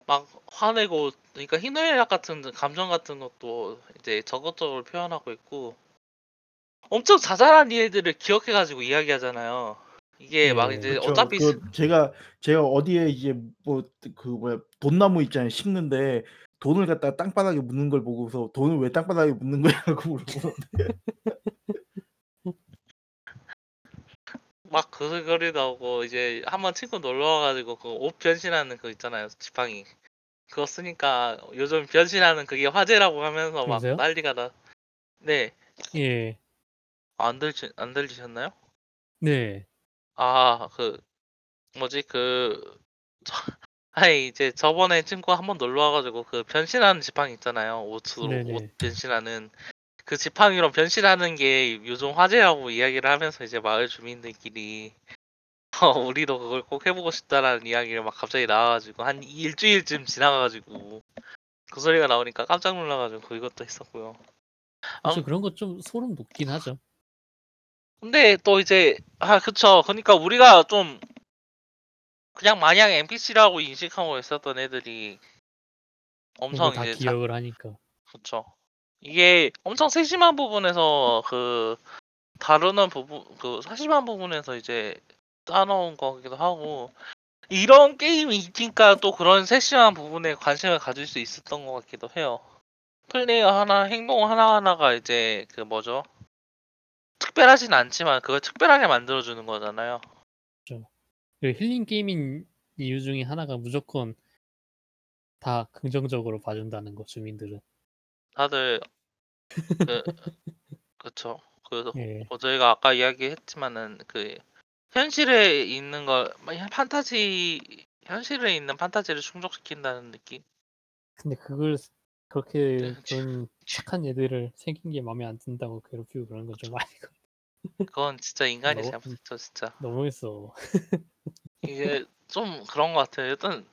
막 화내고 그러니까 희노애락 같은 감정 같은 것도 이제 저것저것 표현하고 있고 엄청 자잘한 일들을 기억해가지고 이야기하잖아요. 이게 막 예. 이제 그쵸. 어차피 그 제가 제가 어디에 이제 뭐 그 뭐야 돈나무 있잖아요. 심는데 돈을 갖다가 땅바닥에 묻는 걸 보고서 "돈을 왜 땅바닥에 묻는 거냐."고 물어보는데 [LAUGHS] [LAUGHS] 막 그글거리 나오고 이제 한번 친구 놀러 와가지고 그 옷 변신하는 거 있잖아요 지팡이 그거 쓰니까 요즘 변신하는 그게 화제라고 하면서 막 그러세요? 난리가 나. 네, 예. 안 들리 안 들리셨나요? 네. 아, 그 뭐지 그 저, [LAUGHS] 아니 이제 저번에 친구 한 번 놀러 와가지고 그 변신하는 지팡이 있잖아요 옷으로 네네. 옷 변신하는 그 지팡이로 변신하는 게 요즘 화제라고 이야기를 하면서 이제 마을 주민들끼리 [LAUGHS] 어, 우리도 그걸 꼭 해보고 싶다라는 이야기를 막 갑자기 나와가지고 한 일주일쯤 지나가가지고 그 소리가 나오니까 깜짝 놀라가지고 그것도 했었고요. 그쵸. 아. 그런 거 좀 소름 돋긴 하죠. 근데 또 이제 아 그쵸. 그러니까 우리가 좀 그냥 마냥 NPC라고 인식하고 있었던 애들이 엄청 다 이제 자- 기억을 하니까. 그쵸. 이게 엄청 세심한 부분에서 그 다루는 부분 그 세심한 부분에서 이제 따놓은 거기도 하고 이런 게임이 있으니까 또 그런 세심한 부분에 관심을 가질 수 있었던 것 같기도 해요. 플레이어 하나 행동 하나 하나가 이제 그 뭐죠? 특별하진 않지만 그걸 특별하게 만들어주는 거잖아요. 그 힐링 게임인 이유 중에 하나가 무조건 다 긍정적으로 봐준다는 거 주민들은. 다들 [LAUGHS] 그 그쵸. 그래서 예. 뭐 저희가 아까 이야기했지만은 그 현실에 있는 걸 판타지 현실에 있는 판타지를 충족시킨다는 느낌. 근데 그걸 그렇게 네, 그런 착한 애들을 생긴 게 마음에 안 든다고 괴롭히고 그런 건 좀 아니고 그건 진짜 [LAUGHS] 인간이 너무- 잘못했죠, 진짜. 너무했어. [LAUGHS] 이게 좀 그런 것 같아요. 일단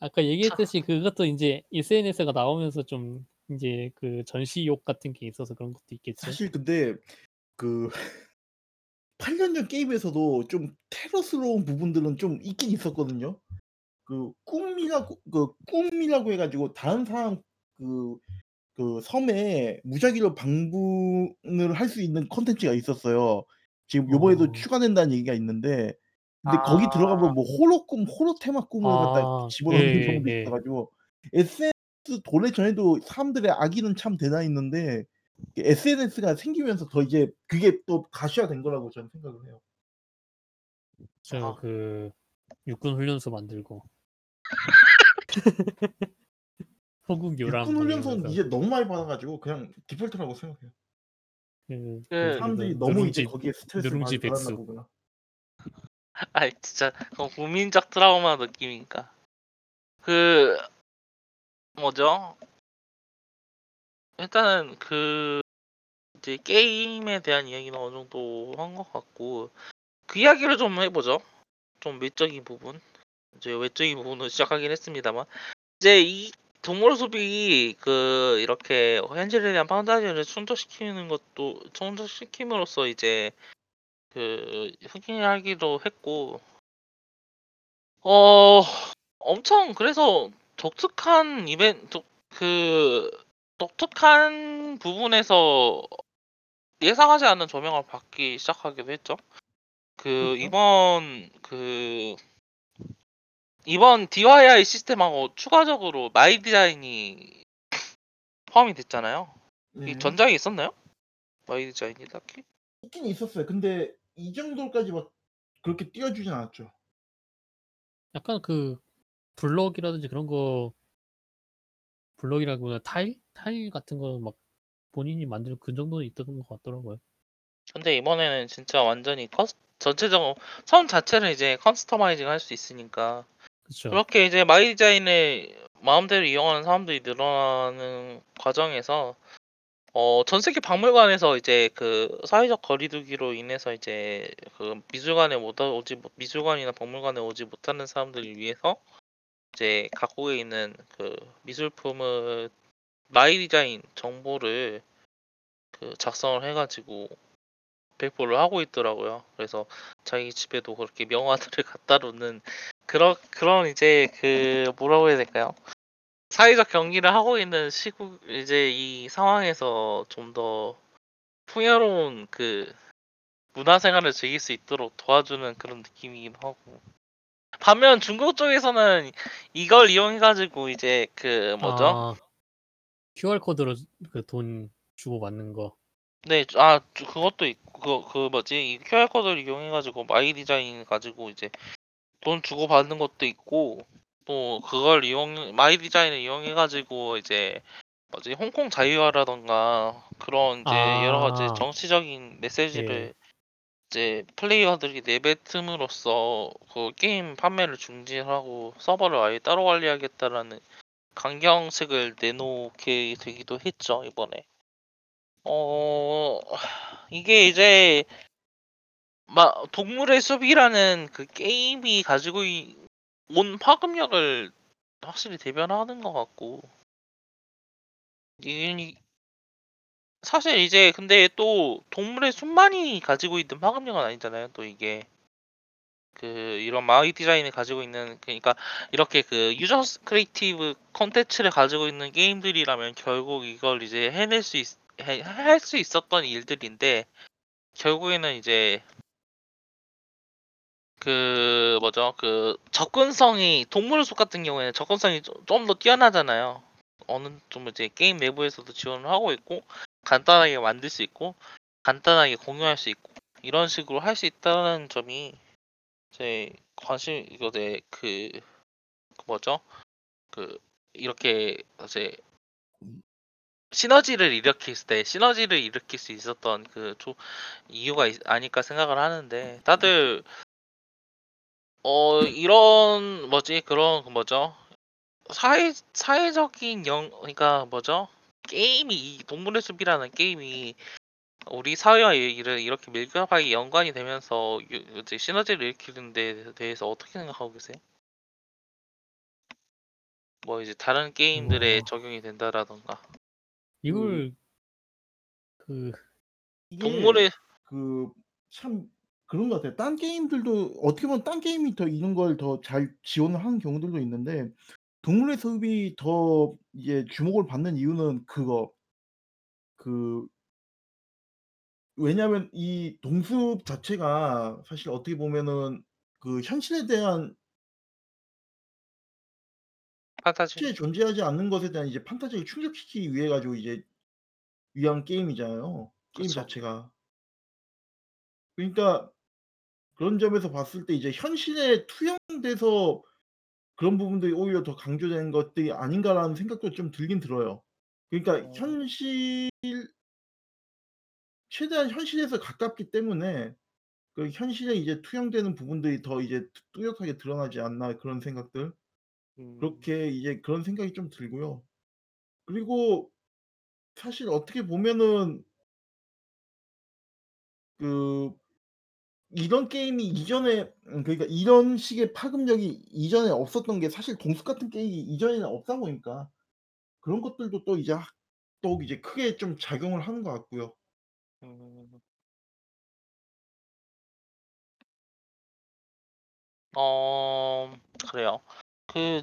아까 얘기했듯이 그것도 이제 SNS가 나오면서 좀 이제 그 전시욕 같은 게 있어서 그런 것도 있겠죠. 사실 근데 그 [LAUGHS] 8년 전 게임에서도 좀 테러스러운 부분들은 좀 있긴 있었거든요. 그 꿈이라고 그 꿈이라고 해 가지고 다른 사람 그 그 섬에 무작위로 방문을 할 수 있는 콘텐츠가 있었어요. 지금 요번에도 어. 추가된다는 얘기가 있는데 근데 거기 아. 들어가면 뭐 호러 꿈, 호러 테마 꿈을 갖다 아, 집어넣는 예, 경우도 예. 있어 가지고 SNS 도래 전에도 사람들의 악의는 참 대단했는데 SNS가 생기면서 더 이제 그게 또 가시화된 거라고 저는 생각을 해요. 저 아. 그 육군 훈련소 만들고 [LAUGHS] 호국 요람 육군 뭐 훈련소는 이제 너무 많이 받아 가지고 그냥 디폴트라고 생각해요. 그, 그 사람들이 그 너무 이제 누룽지 거기에 스트레스를 많이 받았나. 보구나. 아이 진짜 국민적 트라우마 느낌이니까. 그 뭐죠? 일단은 그 이제 게임에 대한 이야기는 어느 정도 한 것 같고 그 이야기를 좀 해보죠. 좀 외적인 부분. 이제 외적인 부분으로 시작하긴 했습니다만 이제 이 동물 소비 그 이렇게 현실에 대한 판타지를 충족시키는 것도 충족시킴으로써 이제 그 흑인하기도 했고 어 엄청 그래서 독특한 이벤트 그 독특한 부분에서 예상하지 않는 조명을 받기 시작하기도 했죠. 그 그렇죠. 이번 그 이번 DIY 시스템하고 추가적으로 my design이 포함이 됐잖아요. 이 네. 전작이 있었나요? my design이 딱히? 있긴 있었어요. 근데 이 정도까지 막 그렇게 띄워주진 않았죠. 약간 그 블럭이라든지 그런 거 블럭이라고 타일 타일 같은 거 막 본인이 만들 그 정도는 있던 것 같더라고요. 근데 이번에는 진짜 완전히 cus-, 전체적으로 섬 자체를 이제 customizing 할 수 있으니까 그렇죠. 그렇게 이제 my design을 마음대로 이용하는 사람들이 늘어나는 과정에서 어, 전 세계 박물관에서 이제 그 사회적 거리두기로 인해서 이제 그 미술관에 못 오지 못- 미술관이나 박물관에 오지 못하는 사람들을 위해서 이제 갖고 있는 그 미술품을 my design 정보를 그 작성을 해가지고 배포를 하고 있더라고요. 그래서 자기 집에도 그렇게 명화들을 [LAUGHS] 갖다 놓는 그런 그런 이제 그 뭐라고 해야 될까요? 사회적 거리를 하고 있는 시국 이제 이 상황에서 좀 더 풍요로운 그 문화 생활을 즐길 수 있도록 도와주는 그런 느낌이긴 하고 반면 중국 쪽에서는 이걸 이용해 가지고 이제 그 뭐죠? 아, QR 코드로 그 돈 주고 받는 거. 네, 아 주- 그것도 있고 그, 그 뭐지 이 QR 코드를 이용해 가지고 my design 가지고 이제 돈 주고 받는 것도 있고 또 그걸 이용 my design을 이용해 가지고 이제 뭐지 홍콩 자유화라던가 그런 이제 여러 가지 아. 정치적인 메시지를 예. 이제 플레이어들이 내뱉음으로써 그 게임 판매를 중지하고 서버를 아예 따로 관리하겠다라는 강경책을 내놓게 되기도 했죠 이번에. 어 이게 이제 막 동물의 숲이라는 그 게임이 가지고 이- 온 파급력을 확실히 대변하는 것 같고 이 사실 이제 근데 또 동물의 숲만이 가지고 있는 파급력은 아니잖아요. 또 이게 그 이런 my design을 가지고 있는 그러니까 이렇게 그 user creative 컨텐츠를 가지고 있는 게임들이라면 결국 이걸 이제 해낼 수 있, 할수 있었던 일들인데 결국에는 이제 그 뭐죠 그 접근성이 동물의 숲 같은 경우에는 접근성이 좀 더 뛰어나잖아요. 어느 좀 이제 게임 내부에서도 지원을 하고 있고 간단하게 만들 수 있고 간단하게 공유할 수 있고 이런 식으로 할 수 있다는 점이 제 관심 이거 내그 그 뭐죠? 그 이렇게 이제 시너지를 일으켰을 때 시너지를 일으킬 수 있었던 그 조, 이유가 있, 아닐까 생각을 하는데 다들 어 이런 뭐지? 그런 그 뭐죠? 사회 사회적인 영 그러니까 뭐죠 게임이 이 동물의 숲이라는 게임이 우리 사회와 이- 이를 이렇게 밀접하게 연관이 되면서 유- 이제 시너지를 일으키는 데 대해서 어떻게 생각하고 계세요? 뭐 이제 다른 게임들에 우와. 적용이 된다라던가 이걸 그 이게 동물의 그참 그런 것 같아요. 딴 게임들도 어떻게 보면 딴 게임이 더 이런 걸 더 잘 지원을 하는 경우들도 있는데 동물의 숲이 더 이제 주목을 받는 이유는 그거 그 왜냐하면 이 동숲 자체가 사실 어떻게 보면은 그 현실에 대한 판타지 실제 존재하지 않는 것에 대한 이제 판타지를 충족시키기 위해 가지고 이제 위한 게임이잖아요, 게임 그쵸. 자체가. 그러니까 그런 점에서 봤을 때 이제 현실에 투영돼서 그런 부분들이 오히려 더 강조되는 것들이 아닌가라는 생각도 좀 들긴 들어요. 그러니까 어. 현실 최대한 현실에서 가깝기 때문에 그 현실에 이제 투영되는 부분들이 더 이제 뚜 뚜렷하게 드러나지 않나 그런 생각들. 음. 그렇게 이제 그런 생각이 좀 들고요. 그리고 사실 어떻게 보면은 그 이런 게임이 이전에 음 그러니까 이런 식의 파급력이 이전에 없었던 게 사실 동숲 같은 게임이 이전에는 없다 보니까 그런 것들도 또 이제 하 또 이제 크게 좀 작용을 하는 것 같고요. 음. 어 그래요. 그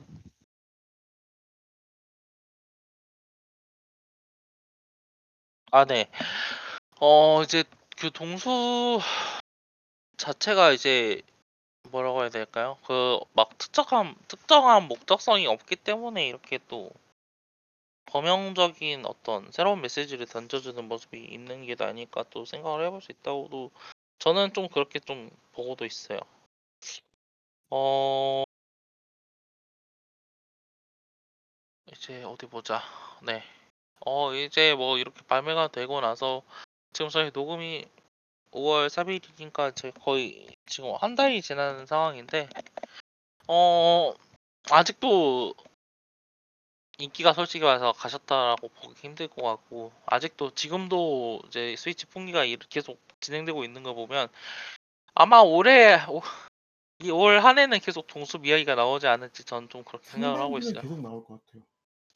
아 네. 어 이제 그 동숲 자체가 이제 뭐라고 해야 될까요? 그 막 특정한 특정한 목적성이 없기 때문에 이렇게 또 범용적인 어떤 새로운 메시지를 던져주는 모습이 있는 게 아닐까 또 생각을 해볼 수 있다고도 저는 좀 그렇게 좀 보고도 있어요. 어 이제 어디 보자. 네. 어 이제 뭐 이렇게 발매가 되고 나서 지금 저희 녹음이 5월 3일이니까 제 거의 지금 한 달이 지난 상황인데 어 아직도 인기가 솔직히 말해서 가셨다라고 보기 힘들 것 같고 아직도 지금도 이제 스위치 풍기가 계속 진행되고 있는 거 보면 아마 올해 올 한 해는 계속 동숲 이야기가 나오지 않을지 전 좀 그렇게 생각을 하고 있어요. 계속 나올 것 같아요.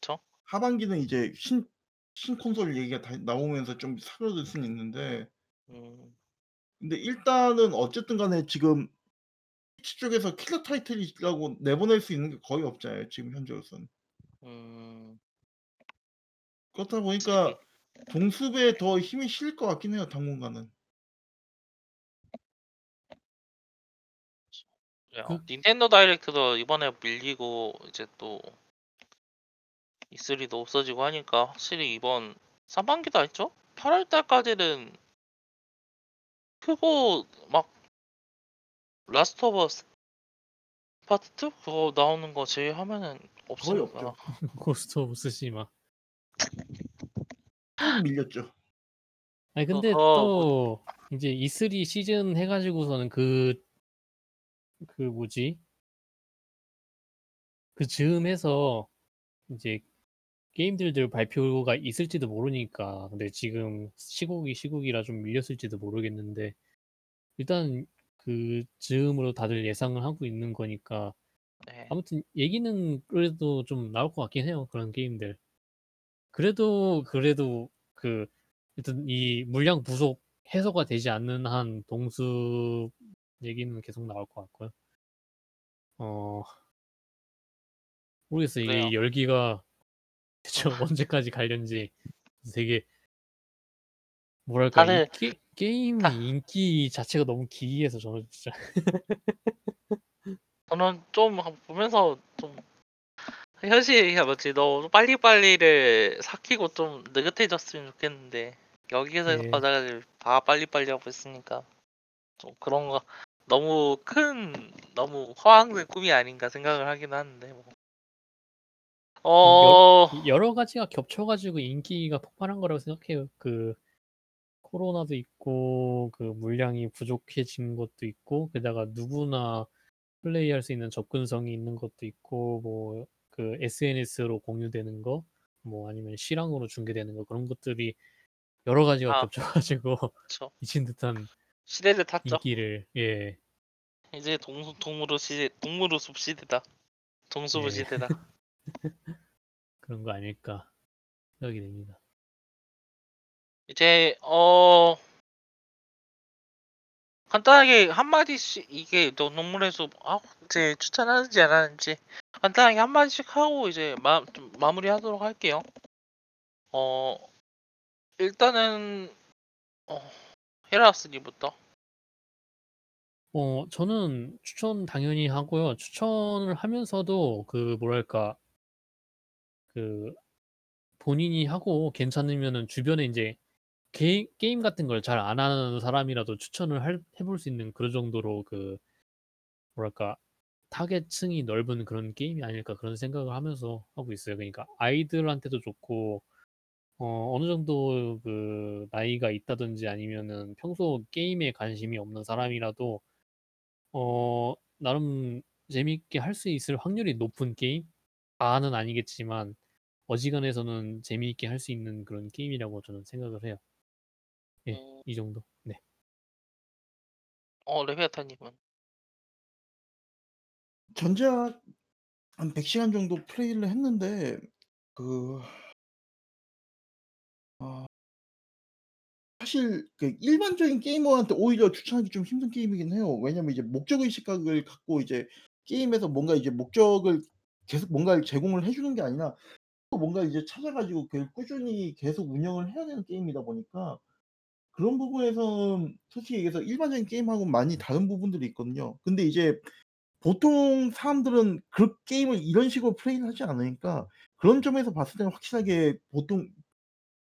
그쵸? 하반기는 이제 신 신 콘솔 얘기가 다 나오면서 좀 사그라들 수는 있는데 음. 근데 일단은 어쨌든 간에 지금 피치 쪽에서 킬러 타이틀이라고 내보낼 수 있는 게 거의 없잖아요, 지금 현재로서는. 음. 그렇다 보니까 동숲에 더 힘이 실릴 것 같긴 해요, 당분간은. 그래요. 그 닌텐도 다이렉트도 이번에 밀리고 이제 또 E3도 없어지고 하니까 확실히 이번 상반기도 아니죠? 8월 달까지는 크고 막 라스트 오브 어스 파트 2 그거 나오는 거 제외하면은 거의 없으니까. 없죠. 고스트 오브 쓰시마. 좀 밀렸죠. 아니 근데 어허 뭐또 이제 E3 시즌 해 가지고서는 그 그 뭐지? 그 즈음해서 이제 게임들들 발표가 있을지도 모르니까. 근데 지금 시국이 시국이라 좀 밀렸을지도 모르겠는데 일단 그 즈음으로 다들 예상을 하고 있는 거니까 네. 아무튼 얘기는 그래도 좀 나올 것 같긴 해요, 그런 게임들. 그래도, 그래도 그 일단 이 물량 부족 해소가 되지 않는 한 동숲 얘기는 계속 나올 것 같고요. 어. 모르겠어요. 그래요. 이게 열기가 대체 [LAUGHS] 언제까지 갈련지 되게 뭐랄까 이 다들 게 게임 다 인기 자체가 너무 기이해서 저는 진짜 [LAUGHS] 저는 좀 한 보면서 좀 현실이야 뭐지 너무 빨리빨리를 삭히고 좀 느긋해졌으면 좋겠는데 여기에서 예. 계속하다가 다 빨리빨리 하고 있으니까 좀 그런 거 너무 큰 너무 허황된 꿈이 아닌가 생각을 하긴 하는데 뭐. 여 어. 여러 가지가 겹쳐 가지고 인기가 폭발한 거라고 생각해요. 그 코로나도 있고 그 물량이 부족해진 것도 있고 게다가 누구나 플레이할 수 있는 접근성이 있는 것도 있고 뭐 그 SNS로 공유되는 거 뭐 아니면 실황으로 중계되는 거 그런 것들이 여러 가지가 아. 겹쳐 가지고 그쵸. [LAUGHS] 미친 듯한 시대를 탔죠. 인기를 예. 이제 동 동물의 시대 동물의 숲 시대다. 예. 시대다. [LAUGHS] [LAUGHS] 그런 거 아닐까 생각이 됩니다. 이제 어 간단하게 한 마디씩 이게 너숲아 이제 추천하는지 안 하는지 간단하게 한 마디씩 하고 이제 마 좀 마무리하도록 할게요. 어 일단은 어 헤라스 님부터. 어 저는 추천 당연히 하고요. 추천을 하면서도 그 뭐랄까 그 본인이 하고 괜찮으면은 주변에 인제 게 게임 같은 걸 잘 안 하는 사람이라도 추천을 할 해볼 수 있는 그 정도로 그 뭐랄까 '타겟층이 넓은 그런 게임이 아닐까.' 그런 생각을 하면서 하고 있어요. 그러니까 아이들한테도 좋고 어 어느 정도 그 나이가 있다든지 아니면은 평소 게임에 관심이 없는 사람이라도 어 나름 재밌게 할 수 있을 확률이 높은 게임? 다는 아니겠지만 어지간해서는 재미있게 할 수 있는 그런 게임이라고 저는 생각을 해요. 예. 음. 이 정도. 네. 어 레베아타 님은? 전작 한 100 시간 정도 플레이를 했는데 그 어 사실 그 일반적인 게이머한테 오히려 추천하기 좀 힘든 게임이긴 해요. 왜냐면 이제 목적의식 시각을 갖고 이제 게임에서 뭔가 이제 목적을 계속 뭔가를 제공을 해 주는 게 아니라 또 뭔가 이제 찾아 가지고 그 꾸준히 계속 운영을 해야 되는 게임이다 보니까 그런 부분에선 솔직히 얘기해서 일반적인 게임하고는 많이 다른 부분들이 있거든요. 근데 이제 보통 사람들은 그 게임을 이런 식으로 플레이를 하지 않으니까 그런 점에서 봤을 때는 확실하게 보통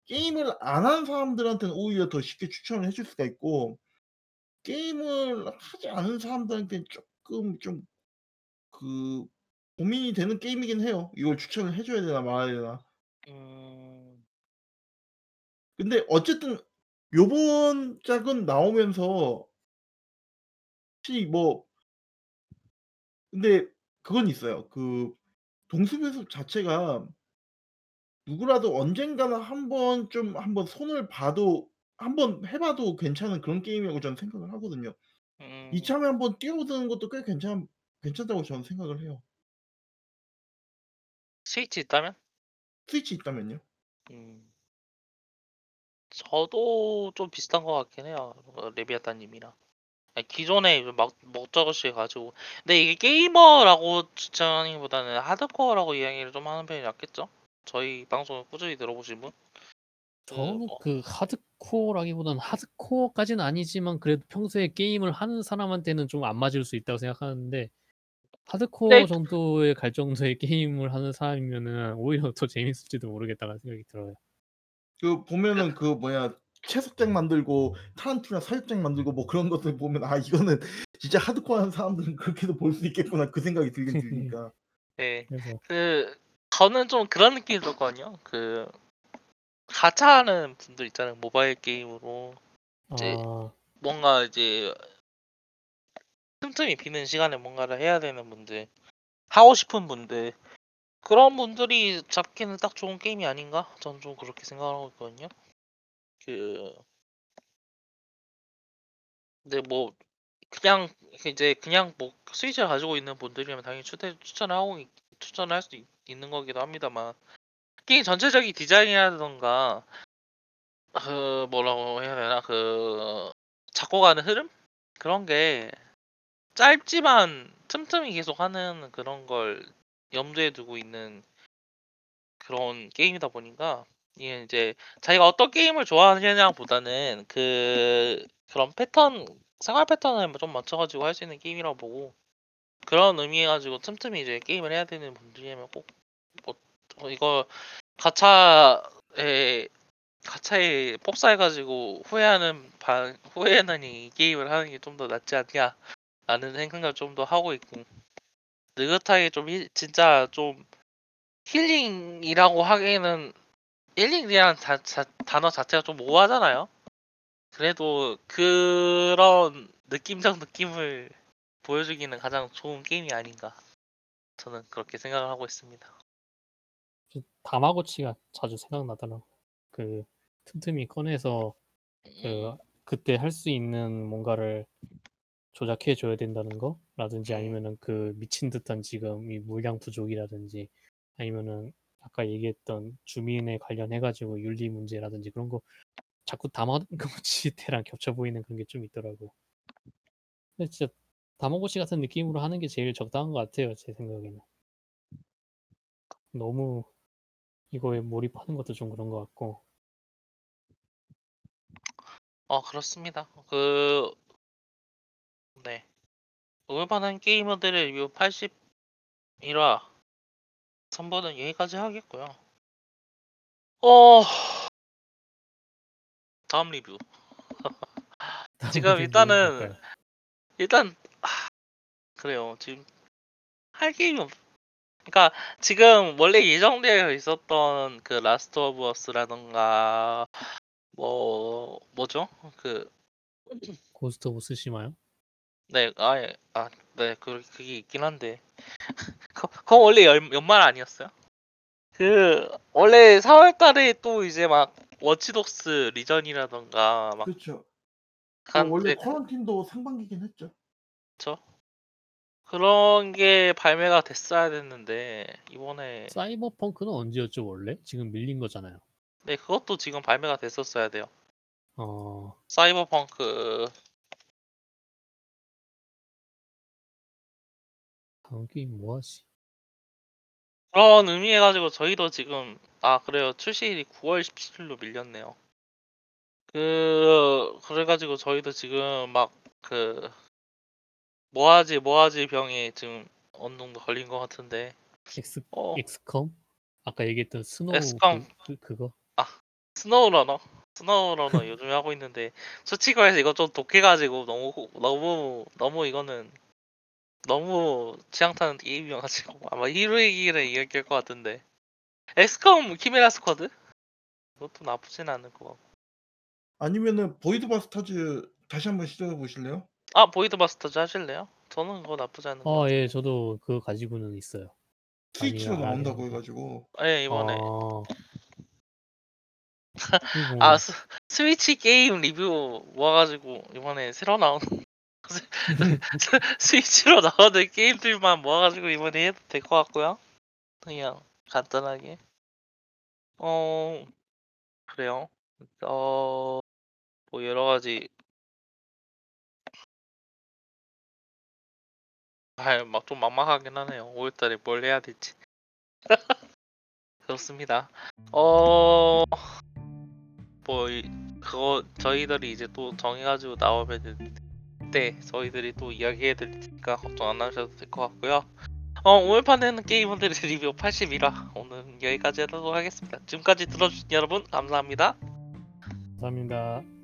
게임을 안 하는 사람들한테는 오히려 더 쉽게 추천을 해줄 수가 있고 게임을 하지 않은 사람들한테는 쪼끔 좀그 고민이 되는 게임이긴 해요. 이걸 추천을 해 줘야 되나 말아야 되나. 음. 근데 어쨌든 요번 작은 나오면서 확실히 뭐 근데 그건 있어요. 그 동숲의 숲 자체가 누구라도 언젠가는 한번 좀 한번 손을 봐도 한번 해 봐도 괜찮은 그런 게임이라고 저는 생각을 하거든요. 음. 이참에 한번 뛰어드는 것도 꽤 괜찮 괜찮다고 저는 생각을 해요. 스위치 있다면? 스위치 있다면요. 음. 저도 좀 비슷한 것 같긴 해요. 어, 레비아타님이랑. 아니, 기존에 막 먹저것이 가지고 근데 이게 게이머라고 주장하기보다는 하드코어라고 이야기를 좀 하는 편이 낫겠죠? 저희 방송을 꾸준히 들어보신 분? 저는 뭐- 그 하드코어라기보다는 하드코어까지는 아니지만 그래도 평소에 게임을 하는 사람한테는 좀 안 맞을 수 있다고 생각하는데 하드코어 네. 정도의 갈 정도의 [LAUGHS] 게임을 하는 사람이면은 오히려 더 재밌을지도 모르겠다는 생각이 들어요. 그 보면은 그 뭐야 채석장 만들고 타란툴라 사육장 만들고 뭐 그런 것들 보면 '아 이거는 [LAUGHS] 진짜 하드코어한 사람들은 그렇게도 볼 수 있겠구나.' 그 생각이 들긴 드니까. [LAUGHS] 네. 그래서 그 저는 좀 그런 느낌이 들었거든요. 그 가차하는 분들 있잖아요. 모바일 게임으로 이제 아 뭔가 이제 틈틈이 비는 시간에 뭔가를 해야 되는 분들, 하고 싶은 분들 그런 분들이 잡기는 딱 좋은 게임이 아닌가? 전 좀 그렇게 생각하고 있거든요. 그 근데 뭐 그냥 이제 그냥 뭐 스위치를 가지고 있는 분들이면 당연히 추대, 추천을 하고 있- 추천을 할 수 있는 거기도 합니다만 게임 전체적인 디자인이라던가 그 뭐라고 해야 되나 그 잡고 가는 흐름 그런 게 짧지만 틈틈이 계속 하는 그런 걸 염두에 두고 있는 그런 게임이다 보니까 이게 이제 자기가 어떤 게임을 좋아하느냐보다는 그 그런 패턴 생활 패턴을 좀 맞춰가지고 할 수 있는 게임이라고 보고 그런 의미해 가지고 틈틈이 이제 게임을 해야 되는 분들이면 꼭 뭐 이거 가차에 가차에 폭사해가지고 후회하는 바, 후회하는 이 게임을 하는 게 좀 더 낫지 않냐 라는 생각을 좀 더 하고 있고 느긋하게 좀 힐- 진짜 좀 힐링이라고 하기에는 힐링이라는 자- 자- 단어 자체가 좀 모호하잖아요. 그래도 그런 느낌적 느낌을 보여주기는 가장 좋은 게임이 아닌가 저는 그렇게 생각을 하고 있습니다. 저 다마고치가 자주 생각나더라고. 그 틈틈이 꺼내서 그 그때 할 수 있는 뭔가를 조작해 줘야 된다는 거라든지 음. 아니면은 그 미친 듯한 지금 이 물량 부족이라든지 아니면은 아까 얘기했던 주민에 관련해 가지고 윤리 문제라든지 그런 거 자꾸 다마고치 [LAUGHS] 때랑 겹쳐 보이는 그런 게 좀 있더라고. 근데 진짜 다마고치 같은 느낌으로 하는 게 제일 적당한 것 같아요 제 생각에는. 너무 이거에 몰입하는 것도 좀 그런 것 같고. 어 그렇습니다. 그 네. 올바른 게이머들의 리뷰 81화 3번은 여기까지 하겠고요. 어 다음 리뷰 지금 일단은? 일단 아, 그래요. 지금 할 게임이 없. 그러니까 지금 원래 예정되어 있었던 그 Last of Us라던가 뭐 뭐죠? 그 Ghost of Tsushima요? 네, 아예 아, 네, 그 그게 있긴 한데 [LAUGHS] 그 그건 원래 연, 연말 아니었어요? 그 원래 4월 달에 또 이제 막 Watch Dogs Legion이라던가 막 그렇죠. 그 간, 원래 네, Quarantine도 상반기긴 했죠. 그쵸? 그런 게 발매가 됐어야 됐는데 이번에 사이버펑크는 언제였죠 원래? 지금 밀린 거잖아요. 네 그것도 지금 발매가 됐었어야 돼요. 어 사이버펑크 다음 게임 뭐하지? 그런 의미해 가지고 저희도 지금 아 그래요 출시일이 9월 17일로 밀렸네요. 그 그래가지고 저희도 지금 막 그 뭐하지 뭐하지 병에 지금 어느 정도 걸린 것 같은데 X 어 XCOM? 아까 얘기했던 Snow XCOM. 그, 그 그거? SnowRunner SnowRunner [LAUGHS] 요즘에 하고 있는데 솔직히 말해서 이거 좀 독해가지고 너무 너무 너무 이거는 너무 취향 타는 게임이어가지고 [LAUGHS] 아마 1위기를 얘기할 것 같은데 XCOM Chimera Squad 그것도 나쁘진 않을 것 같고 아니면은 Void Bastards 다시 한번 시도해 보실래요? 아 Void Bastards 하실래요? 저는 그거 나쁘지 않은 것아 같아요 예 저도 그거 가지고는 있어요. 스위치로 아니요, 나온다고 아니요. 해 가지고 예 이번에 아, 그리고 아 스, 스위치 게임 리뷰 모아가지고 이번에 새로 나온 [LAUGHS] 스위치로 나오는 게임들만 모아가지고 이번에 해도 될 것 같고요. 그냥 간단하게. 어 그래요. 어 뭐 여러 가지 아막 좀 막막하긴 하네요. 5월달에 뭘 해야 될지. [LAUGHS] 그렇습니다. 어, 뭐, 이- 그거, 저희들이 이제 또 정해가지고 나오면은, 그 때 저희들이 또 이야기해 드릴 테니까 걱정 안 하셔도 될 것 같고요. 어, 오늘 판에는 게임원들의 리뷰 81화. 오늘 여기까지 하도록 하겠습니다. 지금까지 들어주신 여러분, 감사합니다. 감사합니다.